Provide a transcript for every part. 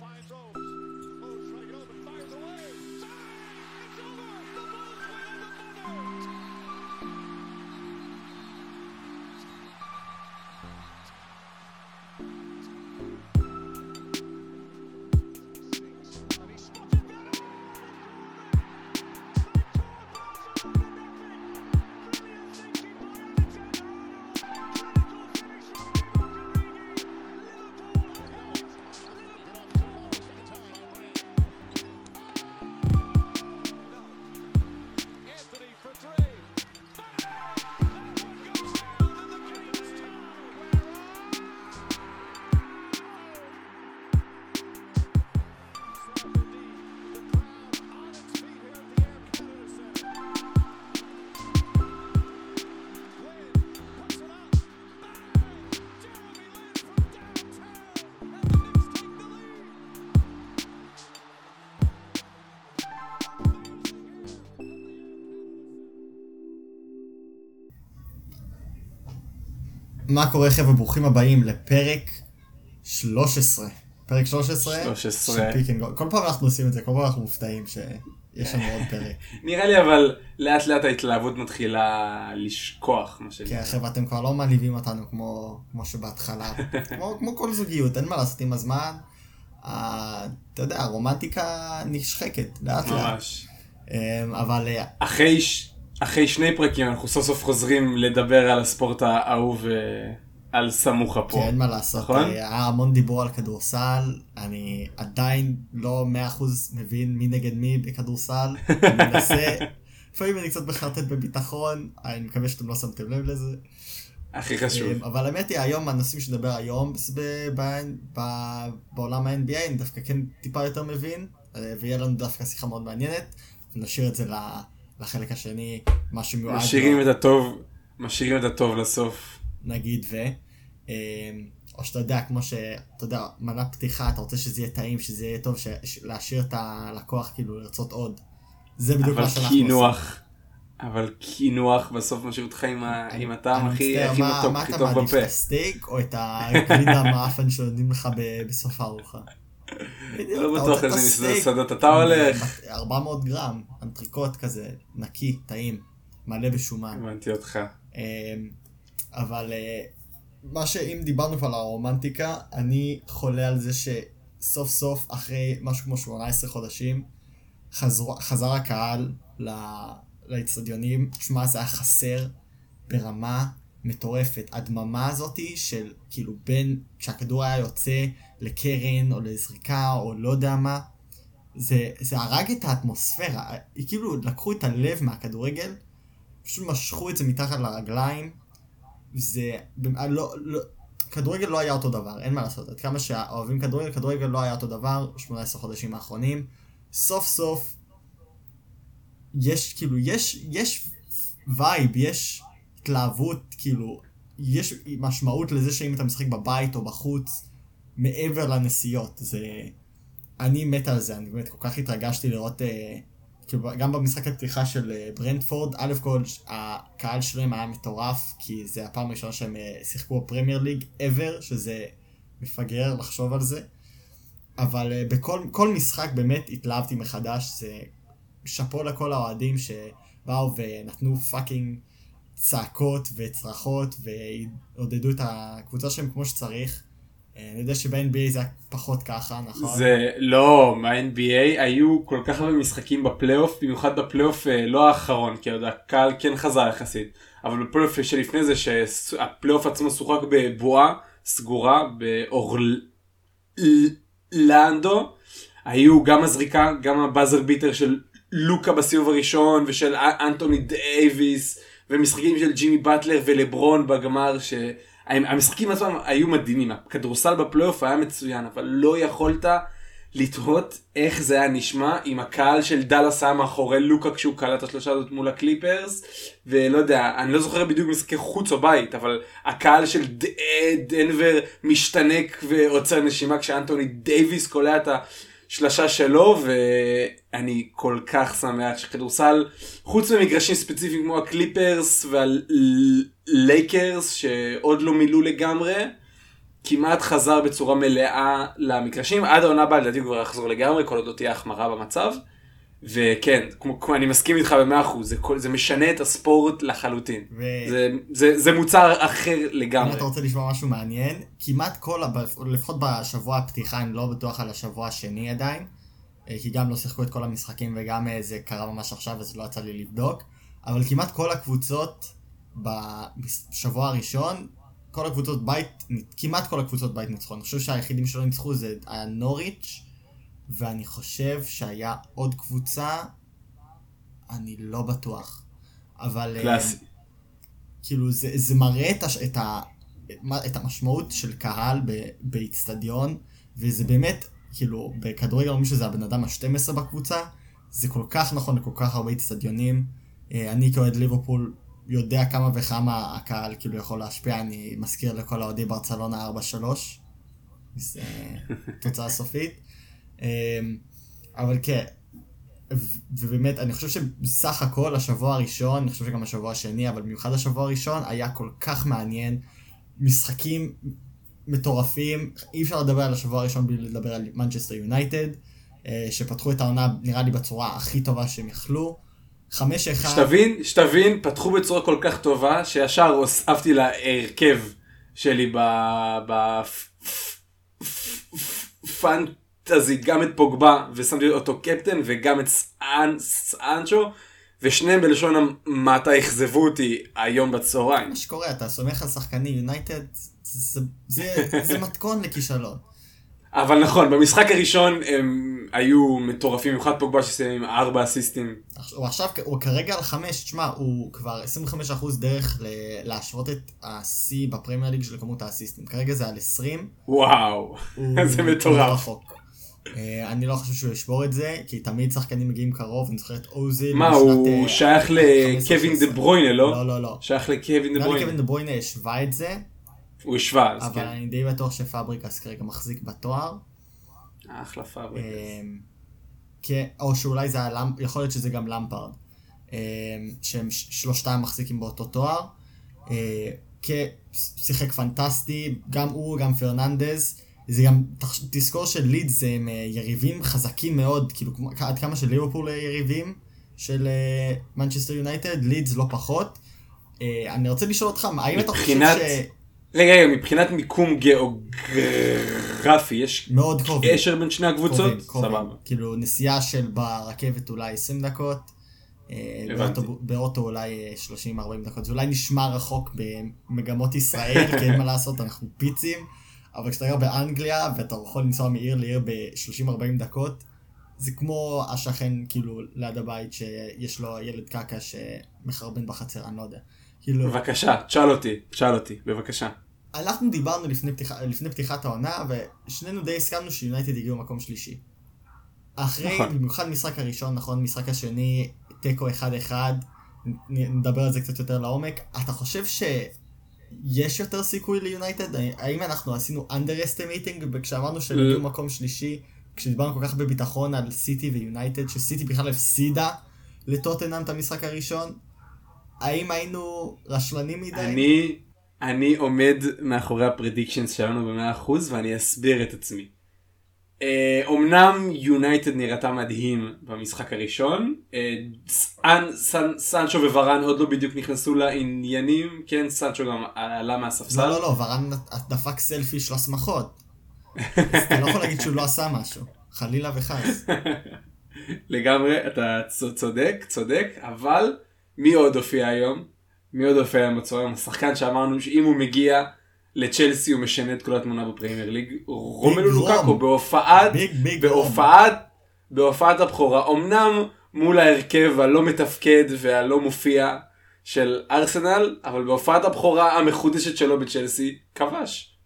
finds those. מה קורה חבר'ה, ברוכים הבאים לפרק 13. פרק 13. 13. של פיק אנד גול. כל פעם אנחנו עושים את זה, כל פעם אנחנו מופתעים שיש לנו עוד פרק. נראה לי אבל לאט לאט ההתלהבות מתחילה לשכוך מה שנקרא. כן חבר'ה, אתם כבר לא מעליבים אותנו כמו, כמו שבהתחלה. כמו, כמו כל זוגיות, אין מה לעשות עם הזמן. ה- אתה יודע, הרומנטיקה נשחקת לאט לאט. ממש. אמ, אבל אה, אחרי, ש- אחרי שני פרקים אנחנו סוף סוף חוזרים לדבר על הספורט האהוב אה, על סמוכה פה. כן, אין מה לעשות, נכון? אה, היה המון דיבור על כדורסל, אני עדיין לא 100% מבין מי נגד מי בכדורסל, אני מנסה, לפעמים אני קצת מחרטט בביטחון, אני מקווה שאתם לא שמתם לב לזה, הכי חשוב. אה, אבל האמת היא היום הנושאים שנדבר היום בעולם ה-NBA אני דווקא כן טיפה יותר מבין, אה, ויהיה לנו דווקא שיחה מאוד מעניינת, ונשאיר את זה ל- לחלק השני, מה שמיועד, משאירים לו, את הטוב, משאירים את הטוב לסוף. נגיד ו... אה, או שאתה יודע, כמו שאתה יודע, מנת פתיחה, אתה רוצה שזה יהיה טעים, שזה יהיה טוב, ש... להשאיר את הלקוח כאילו לרצות עוד. זה בדיוק אבל מה שאנחנו עושים. קינוח, אבל קינוח בסוף משאיר אותך עם עם הטעם הכי מצטער, הכי מה- מתוק, מה אתה טוב מעדיף, בפה. את הסטייק או את הגלידה המאפן שנותנים לך בסוף הארוחה? לא בטוח איזה מסעדות אתה הולך. עם 400 גרם, אנטריקוט כזה, נקי, טעים, מלא בשומן. הבנתי אותך. אמ, אבל אה, מה שאם דיברנו כבר על הרומנטיקה, אני חולה על זה שסוף סוף אחרי משהו כמו 18 חודשים חזר, חזר הקהל לאצטדיונים, תשמע זה היה חסר ברמה מטורפת. הדממה הזאתי של כאילו בין כשהכדור היה יוצא לקרן או לזריקה או לא יודע מה, זה, זה הרג את האטמוספירה, כאילו לקחו את הלב מהכדורגל פשוט משכו את זה מתחת לרגליים. זה, לא, לא, כדורגל לא היה אותו דבר, אין מה לעשות. עד כמה שאוהבים כדורגל, כדורגל לא היה אותו דבר 18 חודשים האחרונים. סוף סוף, יש כאילו, יש, יש vibe, יש התלהבות, כאילו, יש משמעות לזה שאם אתה משחק בבית או בחוץ, מעבר לנסיעות. זה... אני מת על זה, אני באמת כל כך התרגשתי לראות... אה, כאילו, גם במשחק הפתיחה של אה, ברנטפורד, א' כל הקהל שלהם היה מטורף, כי זה הפעם הראשונה שהם אה, שיחקו בפרמייר ליג ever, שזה מפגר לחשוב על זה. אבל אה, בכל כל משחק באמת התלהבתי מחדש, זה שאפו לכל האוהדים שבאו ונתנו fucking צעקות וצרחות ועודדו את הקבוצה שלהם כמו שצריך. אה, אני יודע שב-NBA זה היה פחות ככה, נכון? זה לא, מה-NBA היו כל כך הרבה משחקים בפלייאוף, במיוחד בפלייאוף אה, לא האחרון, כי עוד הקהל כן חזר יחסית, אבל בפלייאוף שלפני זה שהפלייאוף עצמו שוחק בבועה סגורה באורלנדו, היו גם הזריקה, גם ה buzzer beater של לוקה בסיבוב הראשון ושל אנטוני דייוויס ומשחקים של ג'ימי באטלר ולברון בגמר ש... המשחקים עצמם היו מדהימים, הכדורסל בפלייאוף היה מצוין, אבל לא יכולת לתהות איך זה היה נשמע אם הקהל של דאלאס היה מאחורי לוקה כשהוא קלע את השלושה הזאת מול הקליפרס, ולא יודע, אני לא זוכר בדיוק משחקי חוץ או בית, אבל הקהל של ד- דנבר משתנק ועוצר נשימה כשאנטוני דייוויס קולע את השלשה שלו, ואני כל כך שמח שכדורסל, חוץ ממגרשים ספציפיים כמו הקליפרס והלייקרס שעוד לא מילאו לגמרי, כמעט חזר בצורה מלאה למגרשים, עד העונה הבאה לדעתי הוא כבר יחזור לגמרי, כל עוד לא תהיה החמרה במצב. וכן, כמו, כמו אני מסכים איתך במאה אחוז, זה, זה משנה את הספורט לחלוטין. ו- זה, זה, זה מוצר אחר אם לגמרי. אתה רוצה לשמוע משהו מעניין, כמעט כל, לפחות בשבוע הפתיחה, אני לא בטוח על השבוע השני עדיין, אה, כי גם לא שיחקו את כל המשחקים וגם אה, זה קרה ממש עכשיו אז לא יצא לי לבדוק, אבל כמעט כל הקבוצות בשבוע הראשון, כל הקבוצות בית, כמעט כל הקבוצות בית ניצחו, אני חושב שהיחידים שלא ניצחו זה היה נוריץ', ואני חושב שהיה עוד קבוצה, אני לא בטוח, אבל... אה, קלאסי. כאילו זה, זה מראה את, הש, את, ה, את המשמעות של קהל באיצטדיון, וזה באמת, כאילו, בכדורגל אומרים שזה הבן אדם ה-12 בקבוצה, זה כל כך נכון לכל כך הרבה איצטדיונים. אה, אני כאוהד ליברפול יודע כמה וכמה הקהל כאילו יכול להשפיע, אני מזכיר לכל האוהדי ברצלונה 4-3, זה תוצאה סופית. אה, אבל כן, ובאמת, אני חושב שבסך הכל השבוע הראשון, אני חושב שגם השבוע השני, אבל במיוחד השבוע הראשון, היה כל כך מעניין. משחקים מטורפים, אי אפשר לדבר על השבוע הראשון בלי לדבר על מנצ'סטר יונייטד, אה, שפתחו את העונה נראה לי בצורה הכי טובה שהם יכלו. חמש אחד, שתבין, שתבין, פתחו בצורה כל כך טובה, שישר הוספתי להרכב שלי בפנטזי גם את פוגבה, ושמתי אותו קפטן, וגם את סאן- סאנצ'ו, ושניהם בלשון המעטה אכזבו אותי היום בצהריים. מה שקורה, אתה סומך על שחקני יונייטד, זה, זה, זה מתכון לכישלון. אבל נכון, במשחק הראשון הם היו מטורפים, במיוחד פוגבה שסיים עם ארבע אסיסטים. הוא עכשיו, הוא כרגע על חמש, תשמע, הוא כבר 25% דרך ל- להשוות את השיא בפרמייר ליג של כמות האסיסטים. כרגע זה על 20, וואו, הוא זה הוא מטורף. רחוק. אה, אני לא חושב שהוא ישבור את זה, כי תמיד שחקנים מגיעים קרוב, אני זוכר את אוזיל. מה, הוא אה, שייך 15-16. לקווין דה ברוינה, לא? לא, לא, לא. שייך לקווין דה ברוינה. קווין דה ברוינה השווה את זה, הוא השווה, אז אבל כן. אני די בטוח שפאבריקס כרגע מחזיק בתואר. אחלה פאבריקס. אמ, כן, או שאולי זה היה, יכול להיות שזה גם למפרד, שהם שלושתם מחזיקים באותו תואר. אה, כן, שיחק פנטסטי, גם הוא, גם פרננדז. זה גם, תזכור שלידס הם אה, יריבים חזקים מאוד, כאילו עד כמה של ליברפול יריבים של מנצ'סטר יונייטד, לידס לא פחות. אה, אני רוצה לשאול אותך, האם אתה חושב מבחינת- ש... רגע, רגע, מבחינת מיקום גיאוגרפי, יש מאוד קרובים. קשר בין שני הקבוצות? קרובים, קרובים. סבבה. כאילו נסיעה של ברכבת אולי 20 דקות, אה. באוטו, באוטו אולי אה, 30-40 דקות, זה אולי נשמע רחוק במגמות ישראל, כי אין מה לעשות, אנחנו פיצים, אבל כשאתה גר באנגליה ואתה יכול לנסוע מעיר לעיר ב-30-40 דקות, זה כמו השכן כאילו ליד הבית שיש לו ילד קקע שמחרבן בחצר, אני לא יודע. כאילו, בבקשה, תשאל אותי, תשאל אותי, בבקשה. אנחנו דיברנו לפני, פתיחה, לפני פתיחת העונה, ושנינו די הסכמנו שיונייטד הגיעו מקום שלישי. אחרי, נכון. במיוחד משחק הראשון, נכון, משחק השני, תיקו 1-1, נ- נדבר על זה קצת יותר לעומק. אתה חושב שיש יותר סיכוי ליונייטד? האם אנחנו עשינו underestimating כשאמרנו שהם ל- הגיעו מקום שלישי, כשדיברנו כל כך בביטחון על סיטי ויונייטד, שסיטי בכלל הפסידה לטוטנאם את המשחק הראשון? האם היינו רשלנים מדי? אני, אני עומד מאחורי הפרדיקשנס שלנו ב-100% ואני אסביר את עצמי. אה, אומנם יונייטד נראתה מדהים במשחק הראשון, אה, סנצ'ו וורן עוד לא בדיוק נכנסו לעניינים, כן, סנצ'ו גם עלה מהספסל. לא, לא, לא, ורן דפק סלפי של השמחות. אז אתה לא יכול להגיד שהוא לא עשה משהו. חלילה וחס. לגמרי, אתה צודק, צודק, אבל מי עוד הופיע היום? מי עוד הופיע היום בצהריים? השחקן שאמרנו שאם הוא מגיע לצ'לסי הוא משנה את כל התמונה בפרמייר ליג. רומלו. לוקאקו בהופעת. בהופעת, בהופעת הבכורה. אמנם מול ההרכב הלא מתפקד והלא מופיע של ארסנל, אבל בהופעת הבכורה המחודשת שלו בצ'לסי, כבש.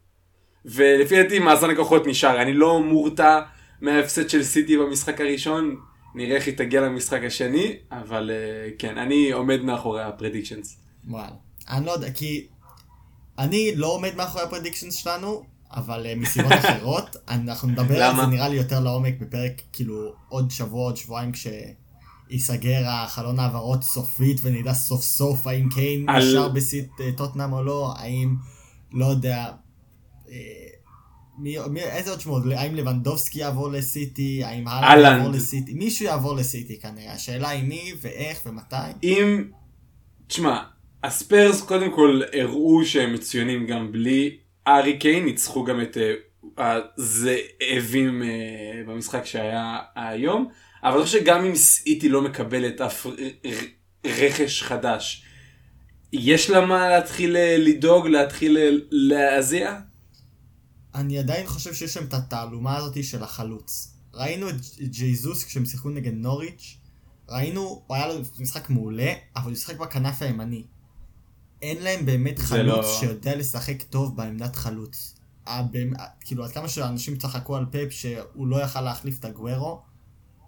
ולפי דעתי מאזן הכוחות נשאר, אני לא מורתע מההפסד של סיטי במשחק הראשון, נראה איך היא תגיע למשחק השני, אבל אה, כן, אני עומד מאחורי הפרדיקשנס. וואלה. אני לא יודע, כי... אני לא עומד מאחורי הפרדיקשנס שלנו, אבל אה, מסיבות אחרות, אנחנו נדבר על? זה נראה לי יותר לעומק בפרק, כאילו, עוד שבוע, עוד שבועיים, כשיסגר החלון העברות סופית, ונדע סוף סוף האם קיין על- נשאר בסיט אה, טוטנאם או לא, האם, לא יודע, אה, מי, מי, איזה עוד שמות? האם לבנדובסקי יעבור לסיטי? האם. הלנד יעבור לסיטי? מישהו יעבור לסיטי כנראה. השאלה היא מי ואיך ומתי. אם, תשמע, הספיירס קודם כל הראו שהם מצוינים גם בלי ארי קיין, ניצחו גם את אה, הזאבים אה, במשחק שהיה היום, אבל אני חושב שגם אם סיטי לא מקבלת אף רכש חדש, יש לה מה להתחיל אה, לדאוג, להתחיל להזיע? אני עדיין חושב שיש שם את התעלומה הזאת של החלוץ. ראינו את ג'ייזוס כשהם שיחקו נגד נוריץ', ראינו, הוא היה לו משחק מעולה, אבל הוא שיחק בכנף הימני. אין להם באמת חלוץ לא- שיודע לשחק טוב בעמדת חלוץ. הבאמ- כאילו, עד כמה שאנשים צחקו על פאפ שהוא לא יכל להחליף את הגוורו,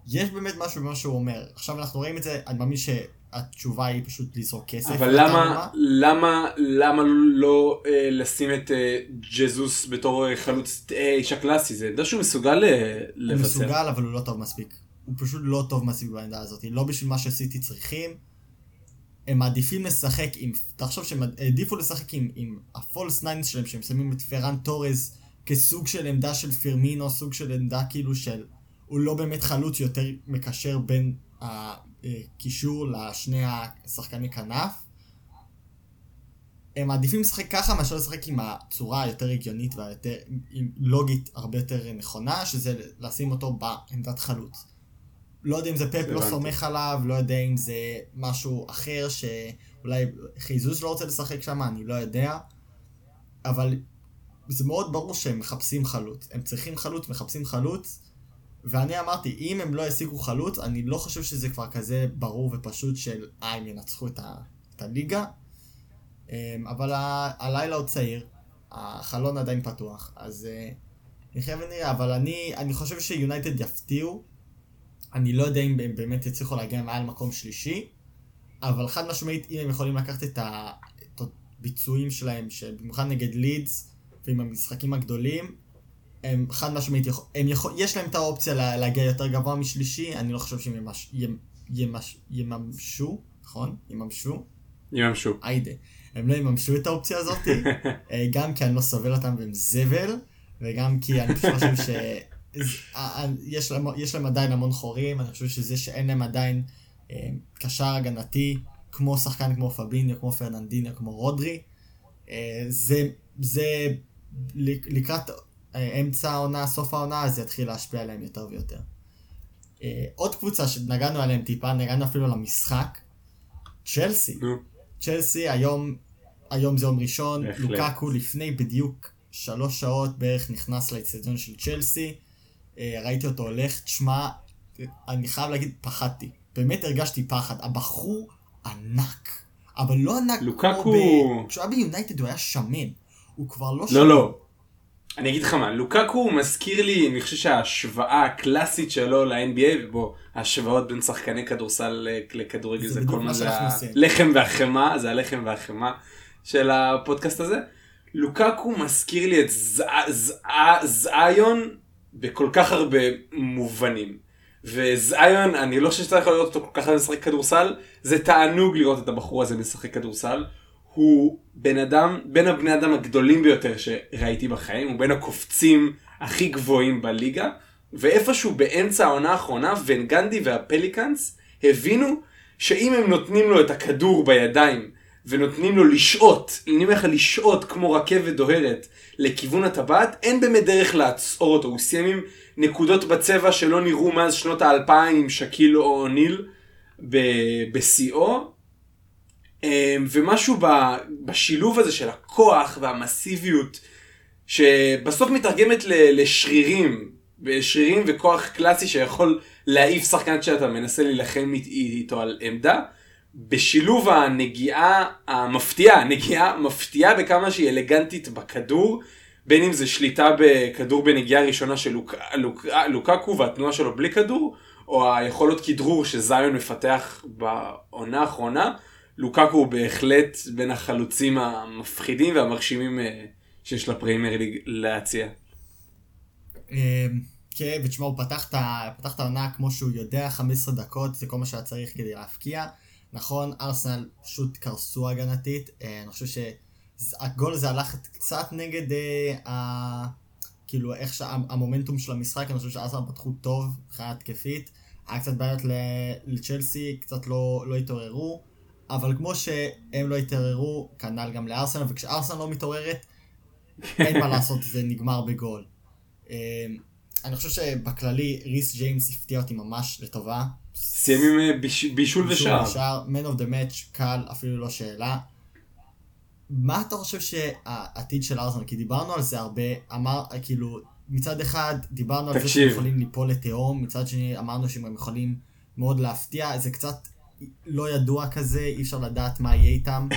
יש באמת משהו במה שהוא אומר. עכשיו אנחנו רואים את זה, אני מאמין שהתשובה היא פשוט לזרוק כסף. אבל. למה, למה, למה לא אה, לשים את אה, ג'זוס בתור אה, חלוץ אה, איש הקלאסי? זה עמדה שהוא מסוגל אה, הוא לבצע. מסוגל, אבל הוא לא טוב מספיק. הוא פשוט לא טוב מספיק בעמדה הזאת. לא בשביל מה שסיטי צריכים. הם מעדיפים לשחק עם, תחשוב שהם העדיפו לשחק עם, עם ה false nines שלהם, שהם שמים את פרן טורס כסוג של עמדה של פירמינו, סוג של עמדה כאילו של, הוא לא באמת חלוץ, יותר מקשר בין הקישור לשני השחקני כנף. הם מעדיפים לשחק ככה מאשר לשחק עם הצורה היותר הגיונית והיותר עם לוגית הרבה יותר נכונה, שזה לשים אותו בעמדת חלוץ. לא יודע אם זה פפ לא. סומך עליו, לא יודע אם זה משהו אחר שאולי חיזוס לא רוצה לשחק שם, אני לא יודע. אבל זה מאוד ברור שהם מחפשים חלוץ. הם צריכים חלוץ, מחפשים חלוץ. ואני אמרתי, אם הם לא ישיגו חלוץ, אני לא חושב שזה כבר כזה ברור ופשוט של, אה, הם ינצחו את, ה, את הליגה. אמ, אבל ה, הלילה עוד צעיר, החלון עדיין פתוח, אז אה, נחיה ונראה, אבל אני, אני חושב שיונייטד יפתיעו. אני לא יודע אם הם באמת יצליחו להגיע מעל מקום שלישי, אבל חד משמעית, אם הם יכולים לקחת את ה- את הביצועים שלהם, שבמיוחד נגד לידס, ועם המשחקים הגדולים, הם חד משמעית, יכול, הם יכול, יש להם את האופציה לה, להגיע יותר גבוה משלישי, אני לא חושב שהם ימש, ימ, ימש, יממשו, נכון? יממשו? יממשו. היידה. הם לא יממשו את האופציה הזאת, אה, גם כי אני לא סובל אותם והם זבל, וגם כי אני חושב ש... אה, יש להם, יש להם עדיין המון חורים, אני חושב שזה שאין להם עדיין אה, קשר הגנתי, כמו שחקן כמו פביניו, כמו פרננדיניו, כמו רודרי, אה, זה, זה לק- לקראת אה, אמצע העונה, סוף העונה, זה יתחיל להשפיע עליהם יותר ויותר. אה, עוד קבוצה שנגענו עליהם טיפה, נגענו אפילו על המשחק, צ'לסי. צ'לסי היום, היום זה יום ראשון. לוקקו לפני בדיוק שלוש שעות בערך נכנס לאצטדיון של צ'לסי, אה, ראיתי אותו הולך, תשמע, אני חייב להגיד, פחדתי, באמת הרגשתי פחד, הבחור ענק, אבל לא ענק לוקקו- כמו ב... כשהוא היה ביונייטד הוא היה שמן, הוא כבר לא שמן. לא, לא. אני אגיד לך מה, לוקקו מזכיר לי, אני חושב שההשוואה הקלאסית שלו ל-NBA, ובו ההשוואות בין שחקני כדורסל לכדורגל זה זה כל מה זה. הלחם והחמאה, זה הלחם והחמאה של הפודקאסט הזה. לוקקו מזכיר לי את ז- ז- זיון בכל כך הרבה מובנים. וזיון, אני לא חושב יכול לראות אותו כל כך הרבה משחק כדורסל, זה תענוג לראות את הבחור הזה משחק כדורסל. הוא בן אדם, בין הבני אדם הגדולים ביותר שראיתי בחיים, הוא בין הקופצים הכי גבוהים בליגה, ואיפשהו באמצע העונה האחרונה, ון גנדי והפליקאנס הבינו שאם הם נותנים לו את הכדור בידיים, ונותנים לו לשהות, אני אומר לך לשהות כמו רכבת דוהרת לכיוון הטבעת, אין באמת דרך לעצור אותו, הוא סיים עם נקודות בצבע שלא נראו מאז שנות האלפיים עם שקיל או אוניל ב- בשיאו. אמ, ומשהו ב- בשילוב הזה של הכוח והמסיביות שבסוף מתרגמת לשרירים, שרירים וכוח קלאסי שיכול להעיף שחקן שאתה מנסה להילחם אית- איתו על עמדה. בשילוב הנגיעה המפתיעה, נגיעה מפתיעה בכמה שהיא אלגנטית בכדור, בין אם זה שליטה בכדור בנגיעה ראשונה של לוק, לוק, לוקקו והתנועה שלו בלי כדור, או היכולות כדרור שזיון מפתח בעונה האחרונה, לוקקו הוא בהחלט בין החלוצים המפחידים והמרשימים אה, שיש לפריימר ליג להציע. כן, ותשמע, הוא פתח את העונה כמו שהוא יודע, 15 דקות, זה כל מה שהיה צריך כדי להפקיע. נכון, ארסנל פשוט קרסו הגנתית, אה, אני חושב שהגול הזה הלך קצת נגד אה, כאילו איך שהמומנטום של המשחק, אני חושב שארסנל פתחו טוב מבחינה התקפית. היה קצת בעיות ל- לצ'לסי, קצת לא, לא התעוררו, אבל כמו שהם לא התעוררו, כנ"ל גם לארסנל, וכשארסנל לא מתעוררת, אין מה לעשות, זה נגמר בגול. אני חושב שבכללי ריס ג'יימס הפתיע אותי ממש לטובה. סיים עם אה, ביש- בישול ושער. ושער, Man of the match, קל, אפילו לא שאלה. מה אתה חושב שהעתיד של ארסנל? כי דיברנו על זה הרבה, אמר, כאילו, מצד אחד דיברנו על זה תקשיב. שהם יכולים ליפול לתהום, מצד שני אמרנו שהם יכולים מאוד להפתיע, זה קצת לא ידוע כזה, אי אפשר לדעת מה יהיה איתם.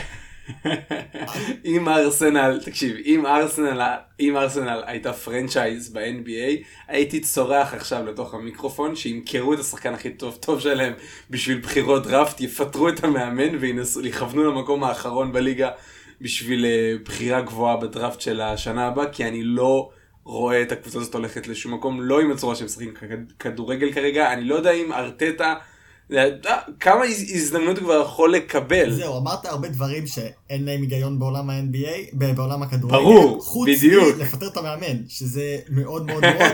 אם ארסנל, תקשיב, אם ארסנל, אם ארסנל הייתה franchise ב-NBA, הייתי צורח עכשיו לתוך המיקרופון שימכרו את השחקן הכי טוב טוב שלהם בשביל בחירות דראפט, יפטרו את המאמן וינסו, יכוונו למקום האחרון בליגה בשביל אה, בחירה גבוהה בדראפט של השנה הבאה, כי אני לא רואה את הקבוצה הזאת הולכת לשום מקום, לא עם הצורה שהם משחקים כדורגל כרגע, אני לא יודע אם ארטטה, כמה הז- הזדמנות הוא כבר יכול לקבל. זהו, אמרת הרבה דברים שאין להם היגיון בעולם ה-NBA, בעולם הכדורגל. ברור, חוץ בדיוק. מלפטר את המאמן, שזה מאוד מאוד מאוד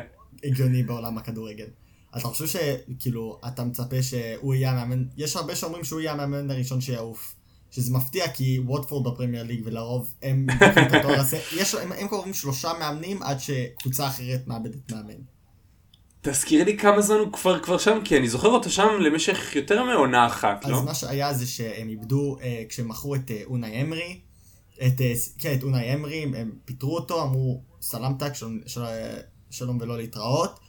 הגיוני בעולם הכדורגל. אתה חושב שכאילו, אתה מצפה שהוא יהיה המאמן, יש הרבה שאומרים שהוא יהיה המאמן הראשון שיעוף. שזה מפתיע כי ווטפורד בפרמייר ליג ולרוב הם. יש, הם, הם קוראים שלושה מאמנים עד שקבוצה אחרת מאבדת מאמן. תזכיר לי כמה זמן הוא כבר כבר שם, כי אני זוכר אותו שם למשך יותר מעונה אחת, אז לא? מה שהיה זה שהם איבדו, אה, כשהם מכרו את אה, אונאי אמרי, את, אה, כן, את אונאי אמרי, הם פיטרו אותו, אמרו סלמתק, שלום, של, שלום ולא להתראות.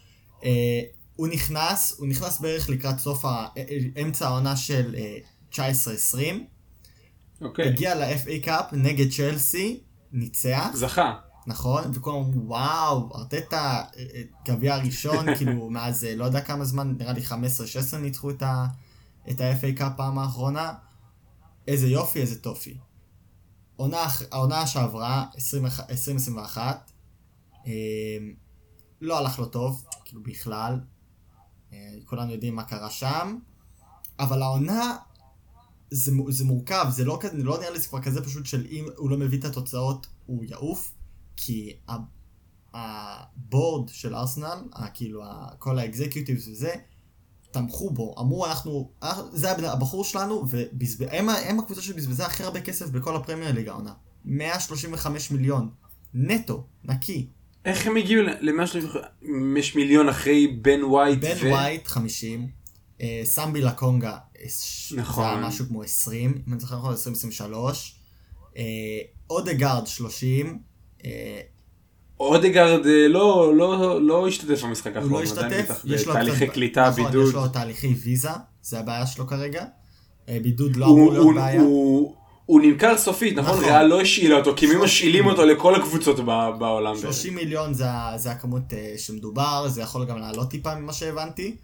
אה, הוא נכנס, הוא נכנס בערך לקראת סוף, ה, אה, אה, אמצע העונה של אה, 19-20, אוקיי. הגיע ל-FA Cup נגד צ'לסי, ניצח, זכה. נכון? וכולם אמרו, וואו, ארטטה, אה, אה, גביע הראשון, כאילו, מאז אה, לא יודע כמה זמן, נראה לי 15-16 ניצחו את את ה-FA Cup פעם האחרונה. איזה יופי, איזה טופי. עונה, העונה שעברה, 20 2021, אה, לא הלך לו טוב, כאילו בכלל. אה, כולנו יודעים מה קרה שם. אבל העונה, זה, זה מורכב, זה לא, לא נראה לי זה כבר כזה פשוט של אם הוא לא מביא את התוצאות, הוא יעוף. כי הבורד של ארסנל, כאילו כל האקזקיוטיבס וזה, תמכו בו, אמרו אנחנו, אנחנו- זה הבחור שלנו, והם הקבוצה שבזבזה הכי הרבה כסף בכל הפרמייר ליג העונה. 135 מיליון, נטו, נקי. איך הם הגיעו ל-135 מיליון אחרי בן ווייט? בן ו- ווייט 50, אה, סמבי לקונגה, אה, נכון. זה היה משהו כמו 20, אם אני זוכר נכון, 2023, אה, אודגרד 30, אה, אודגרד אה, לא, לא, לא השתתף במשחק האחרון, הוא לא השתתף, יש לו בתהליכי קצת- קליטה, נכון, בידוד. יש לו תהליכי ויזה, זה הבעיה שלו כרגע. אה, בידוד לא הוא, אמור להיות הוא, בעיה. הוא, הוא נמכר סופית, נכון? נכון. ריאל לא השאילה אותו, כי מי 30 משאילים אותו לכל הקבוצות בעולם. בערך. 30 מיליון זה, זה הכמות אה, שמדובר, זה יכול גם לעלות טיפה ממה שהבנתי.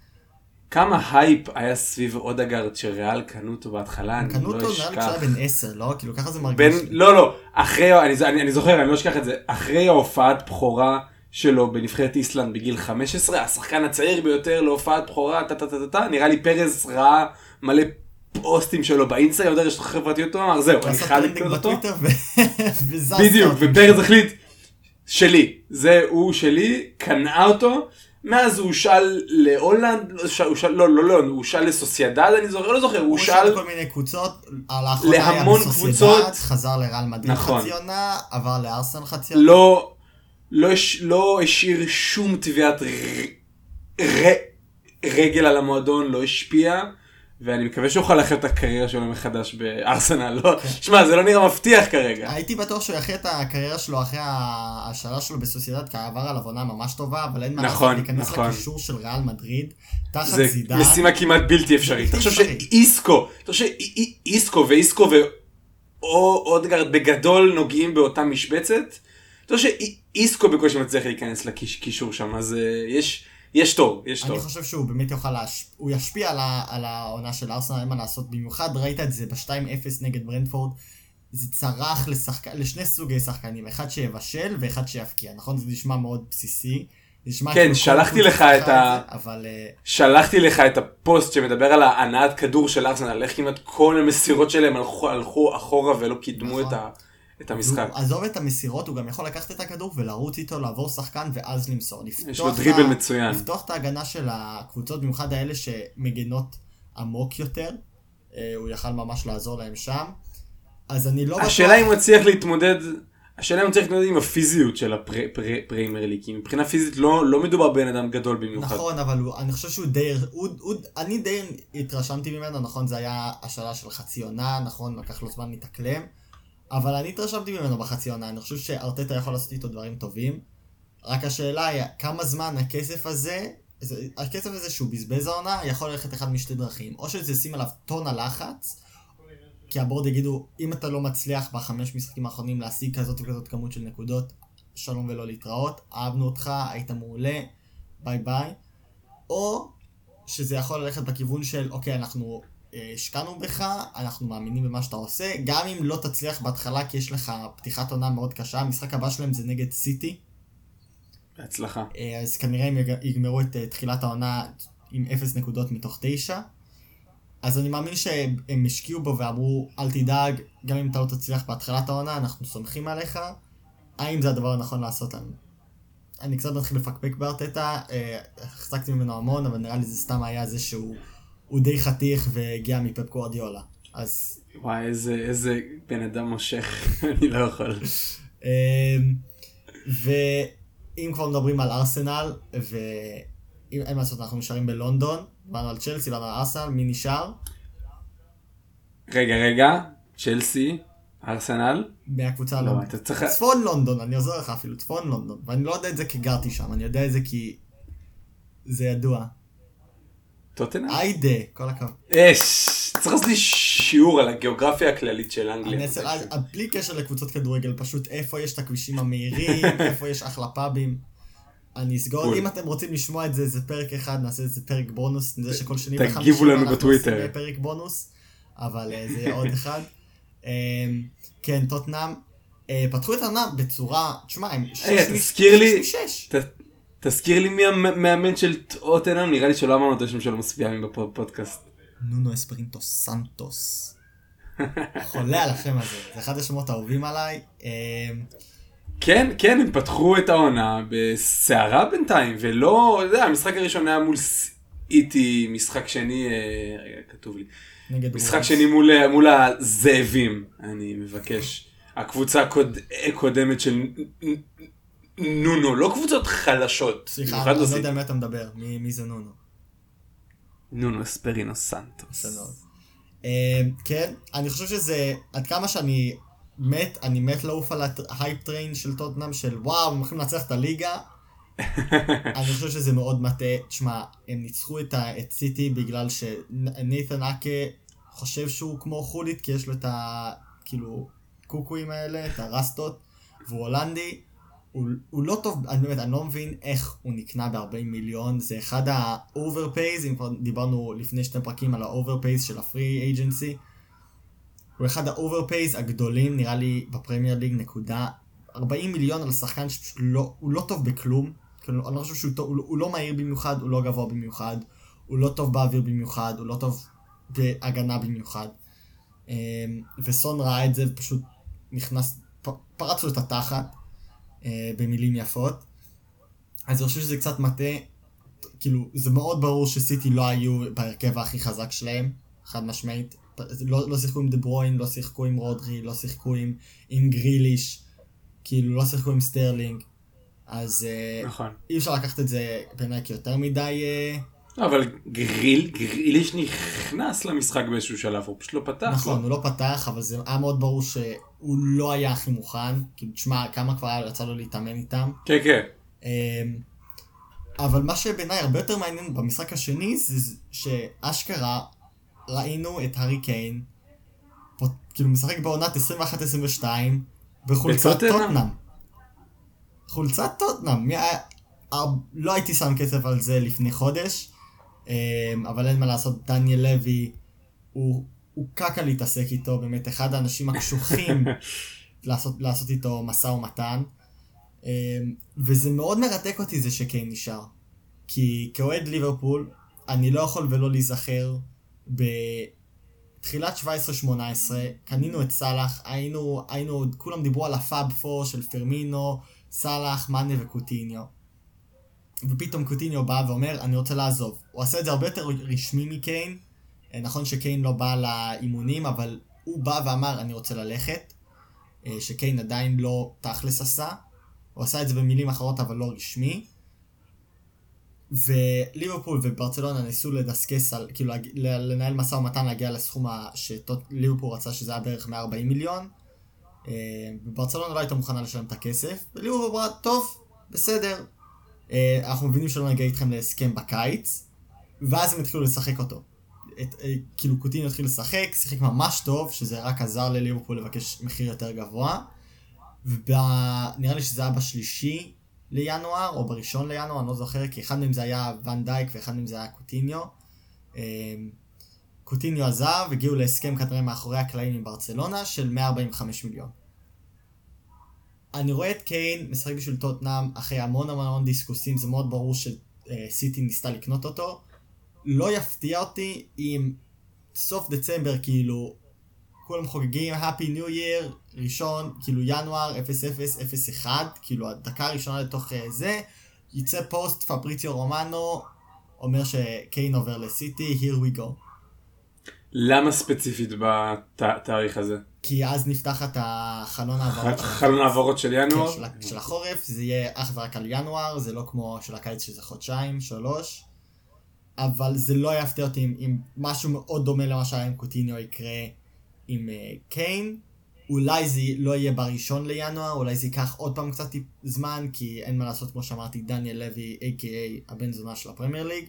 כמה הייפ היה סביב אודגרד שריאל קנו אותו בהתחלה, אני קנו לא אותו נראה לי כשהיה אשכח. בן 10, לא? כאילו ככה זה בין, מרגיש. לי. לא לא, אחרי, אני, אני, אני זוכר, אני לא אשכח את זה, אחרי ההופעת בכורה שלו בנבחרת איסלנד בגיל 15, השחקן הצעיר ביותר להופעת בכורה, טה טה טה טה נראה לי פרז ראה מלא פוסטים שלו באינסטגרם, יודע, יש לו חברתיות, הוא אמר, זהו, אני חייב לקנות אותו. בדיוק. ופרז החליט, שלי, זה הוא שלי, קנאה אותו, מאז הוא הושאל להולנד, לא, לא, לא, לא, הוא הושאל לסוסיידד, אני זוכר, לא זוכר, הוא הוא שאל הושאל, לכל מיני קבוצות, לאחרונה היה להמון בסוסיידד, קבוצות. חזר לריאל מדריד נכון. חצי עונה, עבר לארסנל חצי עונה. לא, לא, לא השאיר שום ר, רגל על המועדון, לא השפיע, ואני מקווה שהוא יוכל לחיות את הקריירה שלו מחדש בארסנל, לא, שמע, זה לא נראה מבטיח כרגע. הייתי בטוח שהוא יחיה את הקריירה שלו אחרי ההשאלה שלו בסוסיידד, כי עבר עליו עונה ממש טובה, אבל אין מה נכון, לעשות, להיכנס נכון. לקישור של ריאל מדריד, תחת זה זידן. משימה כמעט בלתי אפשרית. תחשוב. שאיסקו, תחשוב שאיסקו ואיסקו ואודגרד בגדול נוגעים באותה משבצת. תחשוב שאיסקו בקושי מצליח להיכנס לקישור שם, אז אה, יש יש תור, יש אני תור. חושב שהוא באמת יוכל להש... הוא ישפיע על, ה... על העונה של ארסנל, אין מה לעשות. במיוחד ראית את זה ב-2-0 נגד ברנדפורד. זה צרח לשחק... לשני סוגי שחקנים, אחד שיבשל ואחד שיבקיע, נכון? זה נשמע מאוד בסיסי. נשמע כן, כאילו שלחתי לך את ה- אבל אה, שלחתי לך את הפוסט שמדבר על ההנעת כדור של ארסנל, איך כמעט כל המסירות שלהם הלכו, הלכו אחורה ולא קידמו נכון. את, ה, את המשחק. הוא- עזוב את המסירות, הוא גם יכול לקחת את הכדור ולרוץ איתו, לעבור שחקן ואז למסור. יש לו דריבל ה- מצוין. לפתוח את ההגנה של הקבוצות, במיוחד האלה שמגנות עמוק יותר. אה, הוא יכל ממש לעזור להם שם. אז אני לא בטוח... השאלה אם הוא הצליח להתמודד, השאלה אם הוא צריך להתמודד עם הפיזיות של הפריימר ליג, כי מבחינה פיזית לא לא מדובר בבן אדם גדול במיוחד. נכון, אבל הוא, אני חושב שהוא די, הוא, הוא, אני די התרשמתי ממנו, נכון, זה היה השאלה של חצי עונה, נכון, לקח לו זמן להתאקלם, אבל אני התרשמתי ממנו בחצי עונה, אני חושב שארטטה יכול לעשות איתו דברים טובים, רק השאלה היא, כמה זמן הכסף הזה, זה, הכסף הזה שהוא בזבז העונה, יכול ללכת אחד משתי דרכים, או שזה ישים עליו טון הלחץ, כי הבורד יגידו, אם אתה לא מצליח בחמש משחקים האחרונים להשיג כזאת וכזאת כמות של נקודות, שלום ולא להתראות, אהבנו אותך, היית מעולה, ביי ביי. או שזה יכול ללכת בכיוון של, אוקיי, אנחנו השקענו בך, אנחנו מאמינים במה שאתה עושה, גם אם לא תצליח בהתחלה כי יש לך פתיחת עונה מאוד קשה, המשחק הבא שלהם זה נגד סיטי, בהצלחה. אה, אז כנראה הם יג- יגמרו את אה, תחילת העונה עם 0 נקודות מתוך 9. אז אני מאמין שהם השקיעו בו ואמרו, אל תדאג, גם אם אתה לא תצליח בהתחלת העונה, אנחנו סומכים עליך. האם זה הדבר הנכון לעשות לנו? אני קצת מתחיל לפקפק בארטטה, אה, החזקתי ממנו המון, אבל נראה לי זה סתם היה זה שהוא הוא די חתיך והגיע מפפ גוורדיולה. אז וואי, איזה, איזה בן אדם מושך, אני לא יכול. אמ, ואם כבר מדברים על ארסנל, ואם אין מה לעשות, אנחנו נשארים בלונדון, באנו על צ'לסי, באנו על ארסנל, מי נשאר? רגע, רגע, צ'לסי, ארסנל, מהקבוצה לא, הלונדון. אתה צריך... צפון לונדון, אני עוזר לך אפילו, צפון לונדון. ואני לא יודע את זה כי גרתי שם, אני יודע את זה כי זה ידוע. טוטנאם? היידה, כל הכבוד. אש, צריך לעשות לי שיעור על הגיאוגרפיה הכללית של אנגליה. בלי קשר לקבוצות כדורגל, פשוט איפה יש את הכבישים המהירים, איפה יש אחלה פאבים. אני אסגור. אם אתם רוצים לשמוע את זה, זה פרק אחד, נעשה את זה פרק בונוס, זה שכל שני תגיבו וחמישי לנו אנחנו בטוויטר. עושים פרק בונוס, אבל אה, זה יהיה עוד אחד. אמ, כן, טוטנאם, אה, פתחו את העונה בצורה, תשמע, הם לי- שש משש. תזכיר לי מי המאמן של טוטנאם, נראה לי שלא אמרנו את השם שלו מספיק פעמים בפודקאסט. נונו אספרינטו סנטוס. חולה על השם הזה, זה אחד השמות האהובים עליי. אמ, כן, כן, הם פתחו את העונה בסערה בינתיים, ולא, אתה יודע, המשחק הראשון היה מול סיטי, משחק שני, אה, רגע, כתוב לי, משחק. שני מול, מול הזאבים, אני מבקש. הקבוצה הקוד, הקודמת של נ- נ- נונו, לא קבוצות חלשות. סליחה, אני לא. יודע מי אתה מדבר, מי זה נונו. נונו אספרינו סנטוס. אה, כן, אני חושב שזה, עד כמה שאני מת, אני מת לעוף על ה hype train של טוטנאם, של וואו, הם הולכים לנצח את הליגה. אני חושב שזה מאוד מטעה. תשמע, הם ניצחו את, ה- את סיטי בגלל שנייתן אקה חושב שהוא כמו חולית, כי יש לו את ה... כאילו, קוקואים האלה, את הרסטות, והוא הולנדי. הוא, הוא לא טוב, אני באמת, אני לא מבין איך הוא נקנה ב-40 מיליון, זה אחד ה-overpays, אם כבר דיברנו לפני שני פרקים על ה-overpays של הפרי agency, הוא אחד ה-overpays הגדולים, נראה לי, בפרמייר ליג, נקודה. 40 מיליון על שחקן שפשוט לא, הוא לא טוב בכלום, כאילו, אני לא חושב שהוא טוב, הוא, הוא לא מהיר במיוחד, הוא לא גבוה במיוחד, הוא לא טוב באוויר במיוחד, הוא לא טוב בהגנה במיוחד. אמ, וסון ראה את זה ופשוט נכנס, פרץ לו את התחת. אה, במילים יפות. אז אני חושב שזה קצת מטעה, כאילו, זה מאוד ברור שסיטי לא היו בהרכב הכי חזק שלהם, חד משמעית. לא, לא שיחקו עם דה ברוין, לא שיחקו עם רודרי, לא שיחקו עם, עם גריליש, כאילו, לא שיחקו עם סטרלינג. אז אה, נכון. אי אפשר לקחת את זה בעיניי כיותר מדי... אה, אבל גריל, גריליש נכנס למשחק באיזשהו שלב, הוא פשוט לא פתח. נכון, לא? הוא לא פתח, אבל זה היה מאוד ברור שהוא לא היה הכי מוכן. כאילו, תשמע, כמה כבר יצא לו להתאמן איתם. כן, כן. אמ, אבל מה שבעיניי הרבה יותר מעניין במשחק השני זה שאשכרה ראינו את הארי קיין, כאילו משחק בעונת 21-22 בחולצת? טוטנאם. חולצת טוטנאם, היה- אה, לא הייתי שם כסף על זה לפני חודש, אבל אין מה לעשות, דניאל לוי הוא, הוא קקה להתעסק איתו, באמת אחד האנשים הקשוחים לעשות, לעשות איתו משא ומתן. אמ, וזה מאוד מרתק אותי זה שקיין נשאר. כי כאוהד ליברפול, אני לא יכול ולא להיזכר תחילת 17-18, קנינו את סאלח, היינו, היינו, כולם דיברו על הפאב פור של פרמינו, סאלח, מאנה וקוטיניו. ופתאום קוטיניו בא ואומר, אני רוצה לעזוב. הוא עשה את זה הרבה יותר רשמי מקיין. אה, נכון שקיין לא בא לאימונים, אבל הוא בא ואמר, אני רוצה ללכת. אה, שקיין עדיין לא תכלס עשה. הוא עשה את זה במילים אחרות, אבל לא רשמי. וליברפול וברצלונה ניסו לדסקס על, כאילו לנהל משא ומתן להגיע לסכום שליברפול רצה שזה היה בערך 140 מיליון. אה, וברצלונה לא הייתה מוכנה לשלם את הכסף, וליברפול אמרה, טוב, בסדר, אנחנו מבינים שלא נגיע איתכם להסכם בקיץ, ואז הם התחילו לשחק אותו. את, אה, כאילו קוטיניו התחיל לשחק, שיחק ממש טוב, שזה רק עזר לליברפול לבקש מחיר יותר גבוה. ונראה לי שזה היה בשלישי לינואר, או בראשון לינואר, אני לא זוכר, כי אחד מהם זה היה ואן דייק ואחד מהם זה היה קוטיניו. אמ, קוטיניו עזב, הגיעו להסכם כנראה מאחורי הקלעים עם ברצלונה של 145 מיליון. אני רואה את קיין משחק בשביל טוטנאם אחרי המון המון המון דיסקוסים, זה מאוד ברור שסיטי ניסתה לקנות אותו. לא יפתיע אותי אם סוף דצמבר כאילו כולם חוגגים Happy New Year, ראשון, כאילו ינואר 0001, כאילו הדקה הראשונה לתוך אה, זה, יצא פוסט פבריציו רומנו, אומר שקיין עובר לסיטי, here we go. למה ספציפית בתאריך הזה? כי אז נפתח את החלון העברות. חלון העברות של ינואר? כן, של, של החורף, זה יהיה אך ורק על ינואר, זה לא כמו של הקיץ שזה חודשיים, שלוש. אבל זה לא יפתיע אותי אם, אם משהו מאוד דומה למה שהיה עם קוטיניו יקרה עם uh, קיין. אולי זה לא יהיה בראשון לינואר, אולי זה ייקח עוד פעם קצת זמן, כי אין מה לעשות, כמו שאמרתי, דניאל לוי, a.k.a הבן זונה של הפרמייר ליג.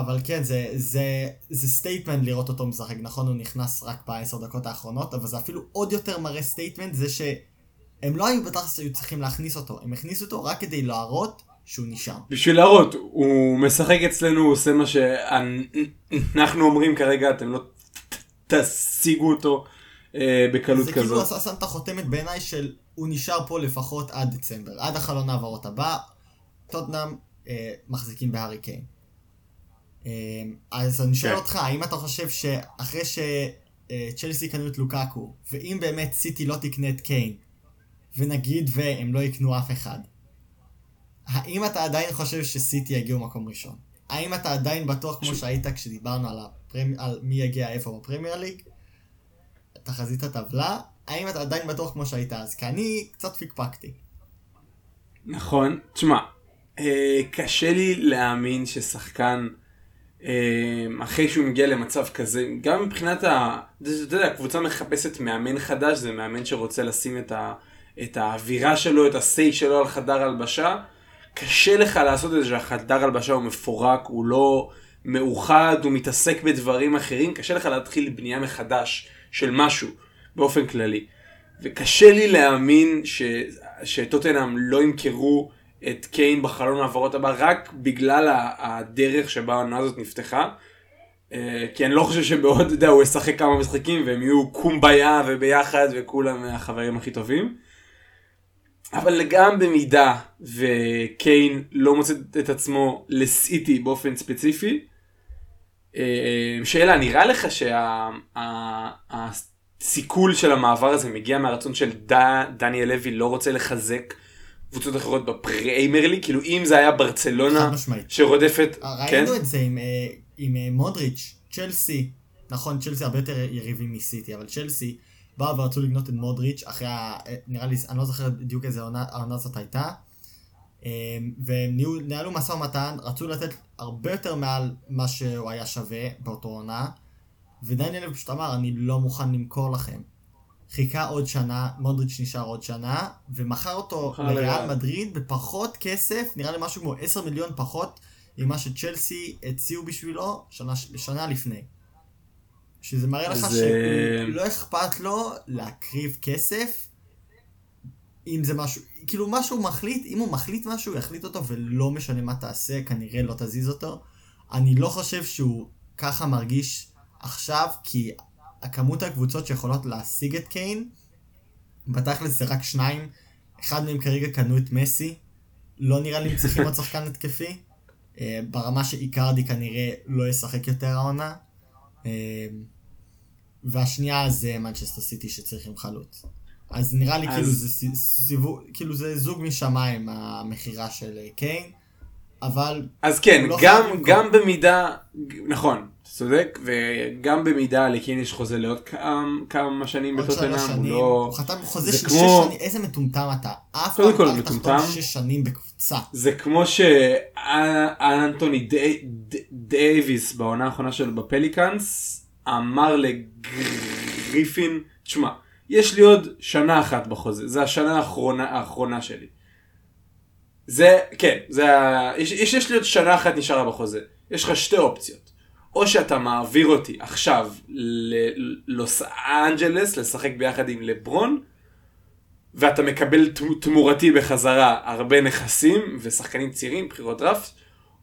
אבל כן, זה, זה, זה statement לראות אותו משחק, נכון, הוא נכנס רק בעשר דקות האחרונות, אבל זה אפילו עוד יותר מראה statement, זה שהם לא היו בטח שהיו צריכים להכניס אותו, הם הכניסו אותו רק כדי להראות שהוא נשאר. בשביל להראות, הוא משחק אצלנו, הוא עושה מה שאנחנו אומרים כרגע, אתם לא תשיגו אותו אה, בקלות זה כזאת. זה כאילו שם את החותמת בעיניי של הוא נשאר פה לפחות עד דצמבר, עד החלון העברות הבא, טוטנאם אה, מחזיקים בהארי קיין. אה, אז אני שואל כן. אותך, האם אתה חושב שאחרי שצ'לסי אה, קנו את לוקאקו, ואם באמת סיטי לא תקנה את קיין, ונגיד והם לא יקנו אף אחד, האם אתה עדיין חושב שסיטי יגיעו מקום ראשון? האם אתה עדיין בטוח כמו שהיית כשדיברנו על, הפרמ... על מי יגיע איפה בפרמייר ליג? תחזית הטבלה, האם אתה עדיין בטוח כמו שהיית אז? כי אני קצת פיקפקתי. נכון, תשמע, אה, קשה לי להאמין ששחקן, אחרי שהוא מגיע למצב כזה, גם מבחינת ה... אתה יודע, הקבוצה מחפשת מאמן חדש, זה מאמן שרוצה לשים את, ה... את האווירה שלו, את ה-say שלו על חדר הלבשה. קשה לך לעשות את זה שהחדר הלבשה הוא מפורק, הוא לא מאוחד, הוא מתעסק בדברים אחרים, קשה לך להתחיל בנייה מחדש של משהו באופן כללי. וקשה לי להאמין ש... שטוטנאם לא ימכרו את קיין בחלון העברות הבא רק בגלל הדרך שבה העונה הזאת נפתחה. אה, כי אני לא חושב שבעוד, אתה יודע, הוא ישחק כמה משחקים והם יהיו קומביה וביחד וכולם החברים הכי טובים. אבל גם במידה וקיין לא מוצא את עצמו לסיטי באופן ספציפי, אה, שאלה, נראה לך שהסיכול של המעבר הזה מגיע מהרצון של דניאל לוי לא רוצה לחזק קבוצות אחרות בפריימר לי? כאילו אם זה היה ברצלונה שרודפת... ראינו כן? את זה עם, אה, עם אה, מודריץ', צ'לסי, נכון צ'לסי הרבה יותר יריבים מסיטי, אבל צ'לסי באו ורצו לקנות את מודריץ' אחרי, ה... נראה לי, אני לא זוכר בדיוק איזה העונה זאת הייתה. והם ניהלו משא ומתן, רצו לתת הרבה יותר מעל מה שהוא היה שווה באותו עונה, ודניאל פשוט אמר, אני לא מוכן למכור לכם. חיכה עוד שנה, מודריץ' נשאר עוד שנה, ומכר אותו לריאל מדריד בפחות כסף, נראה לי משהו כמו 10 מיליון פחות ממה שצ'לסי הציעו בשבילו שנה, שנה לפני. שזה מראה לך שהוא לא אכפת לו להקריב כסף, אם זה משהו, כאילו מה שהוא מחליט, אם הוא מחליט משהו, הוא יחליט אותו ולא משנה מה תעשה, כנראה לא תזיז אותו. אני לא חושב שהוא ככה מרגיש עכשיו, כי הכמות הקבוצות שיכולות להשיג את קיין, בתכלס זה רק שניים, אחד מהם כרגע קנו את מסי, לא נראה לי הם צריכים עוד שחקן התקפי, אה, ברמה שאיקרדי כנראה לא ישחק יותר העונה. אמ, והשנייה זה מנצ'סטר סיטי שצריכים חלוץ. אז נראה לי אז- כאילו זה סי- סיבוב, כאילו זה זוג משמיים המכירה של אה, קיין, אבל אז כן, לא גם. גם במידה, נכון, צודק, וגם במידה לקיין יש חוזה לעוד כמה, כמה שנים בטוטנאם, הוא לא... הוא חתם חוזה זה של כמו- שש שנים, איזה מטומטם אתה, אף קודם כל, פעם אל מטומטם. תחתום שש שנים בקבוצה. זה כמו שאנטוני די, די, דייוויס בעונה האחרונה שלו בפליקאנס אמר לגריפין, תשמע, יש לי עוד שנה אחת בחוזה, זה השנה האחרונה, האחרונה שלי. זה, כן, זה ה... יש, יש, יש לי עוד שנה אחת נשארה בחוזה. יש לך שתי אופציות. או שאתה מעביר אותי עכשיו ללוס אנג'לס לשחק ביחד עם לברון, ואתה מקבל תמורתי בחזרה הרבה נכסים ושחקנים צעירים, בחירות דראפט,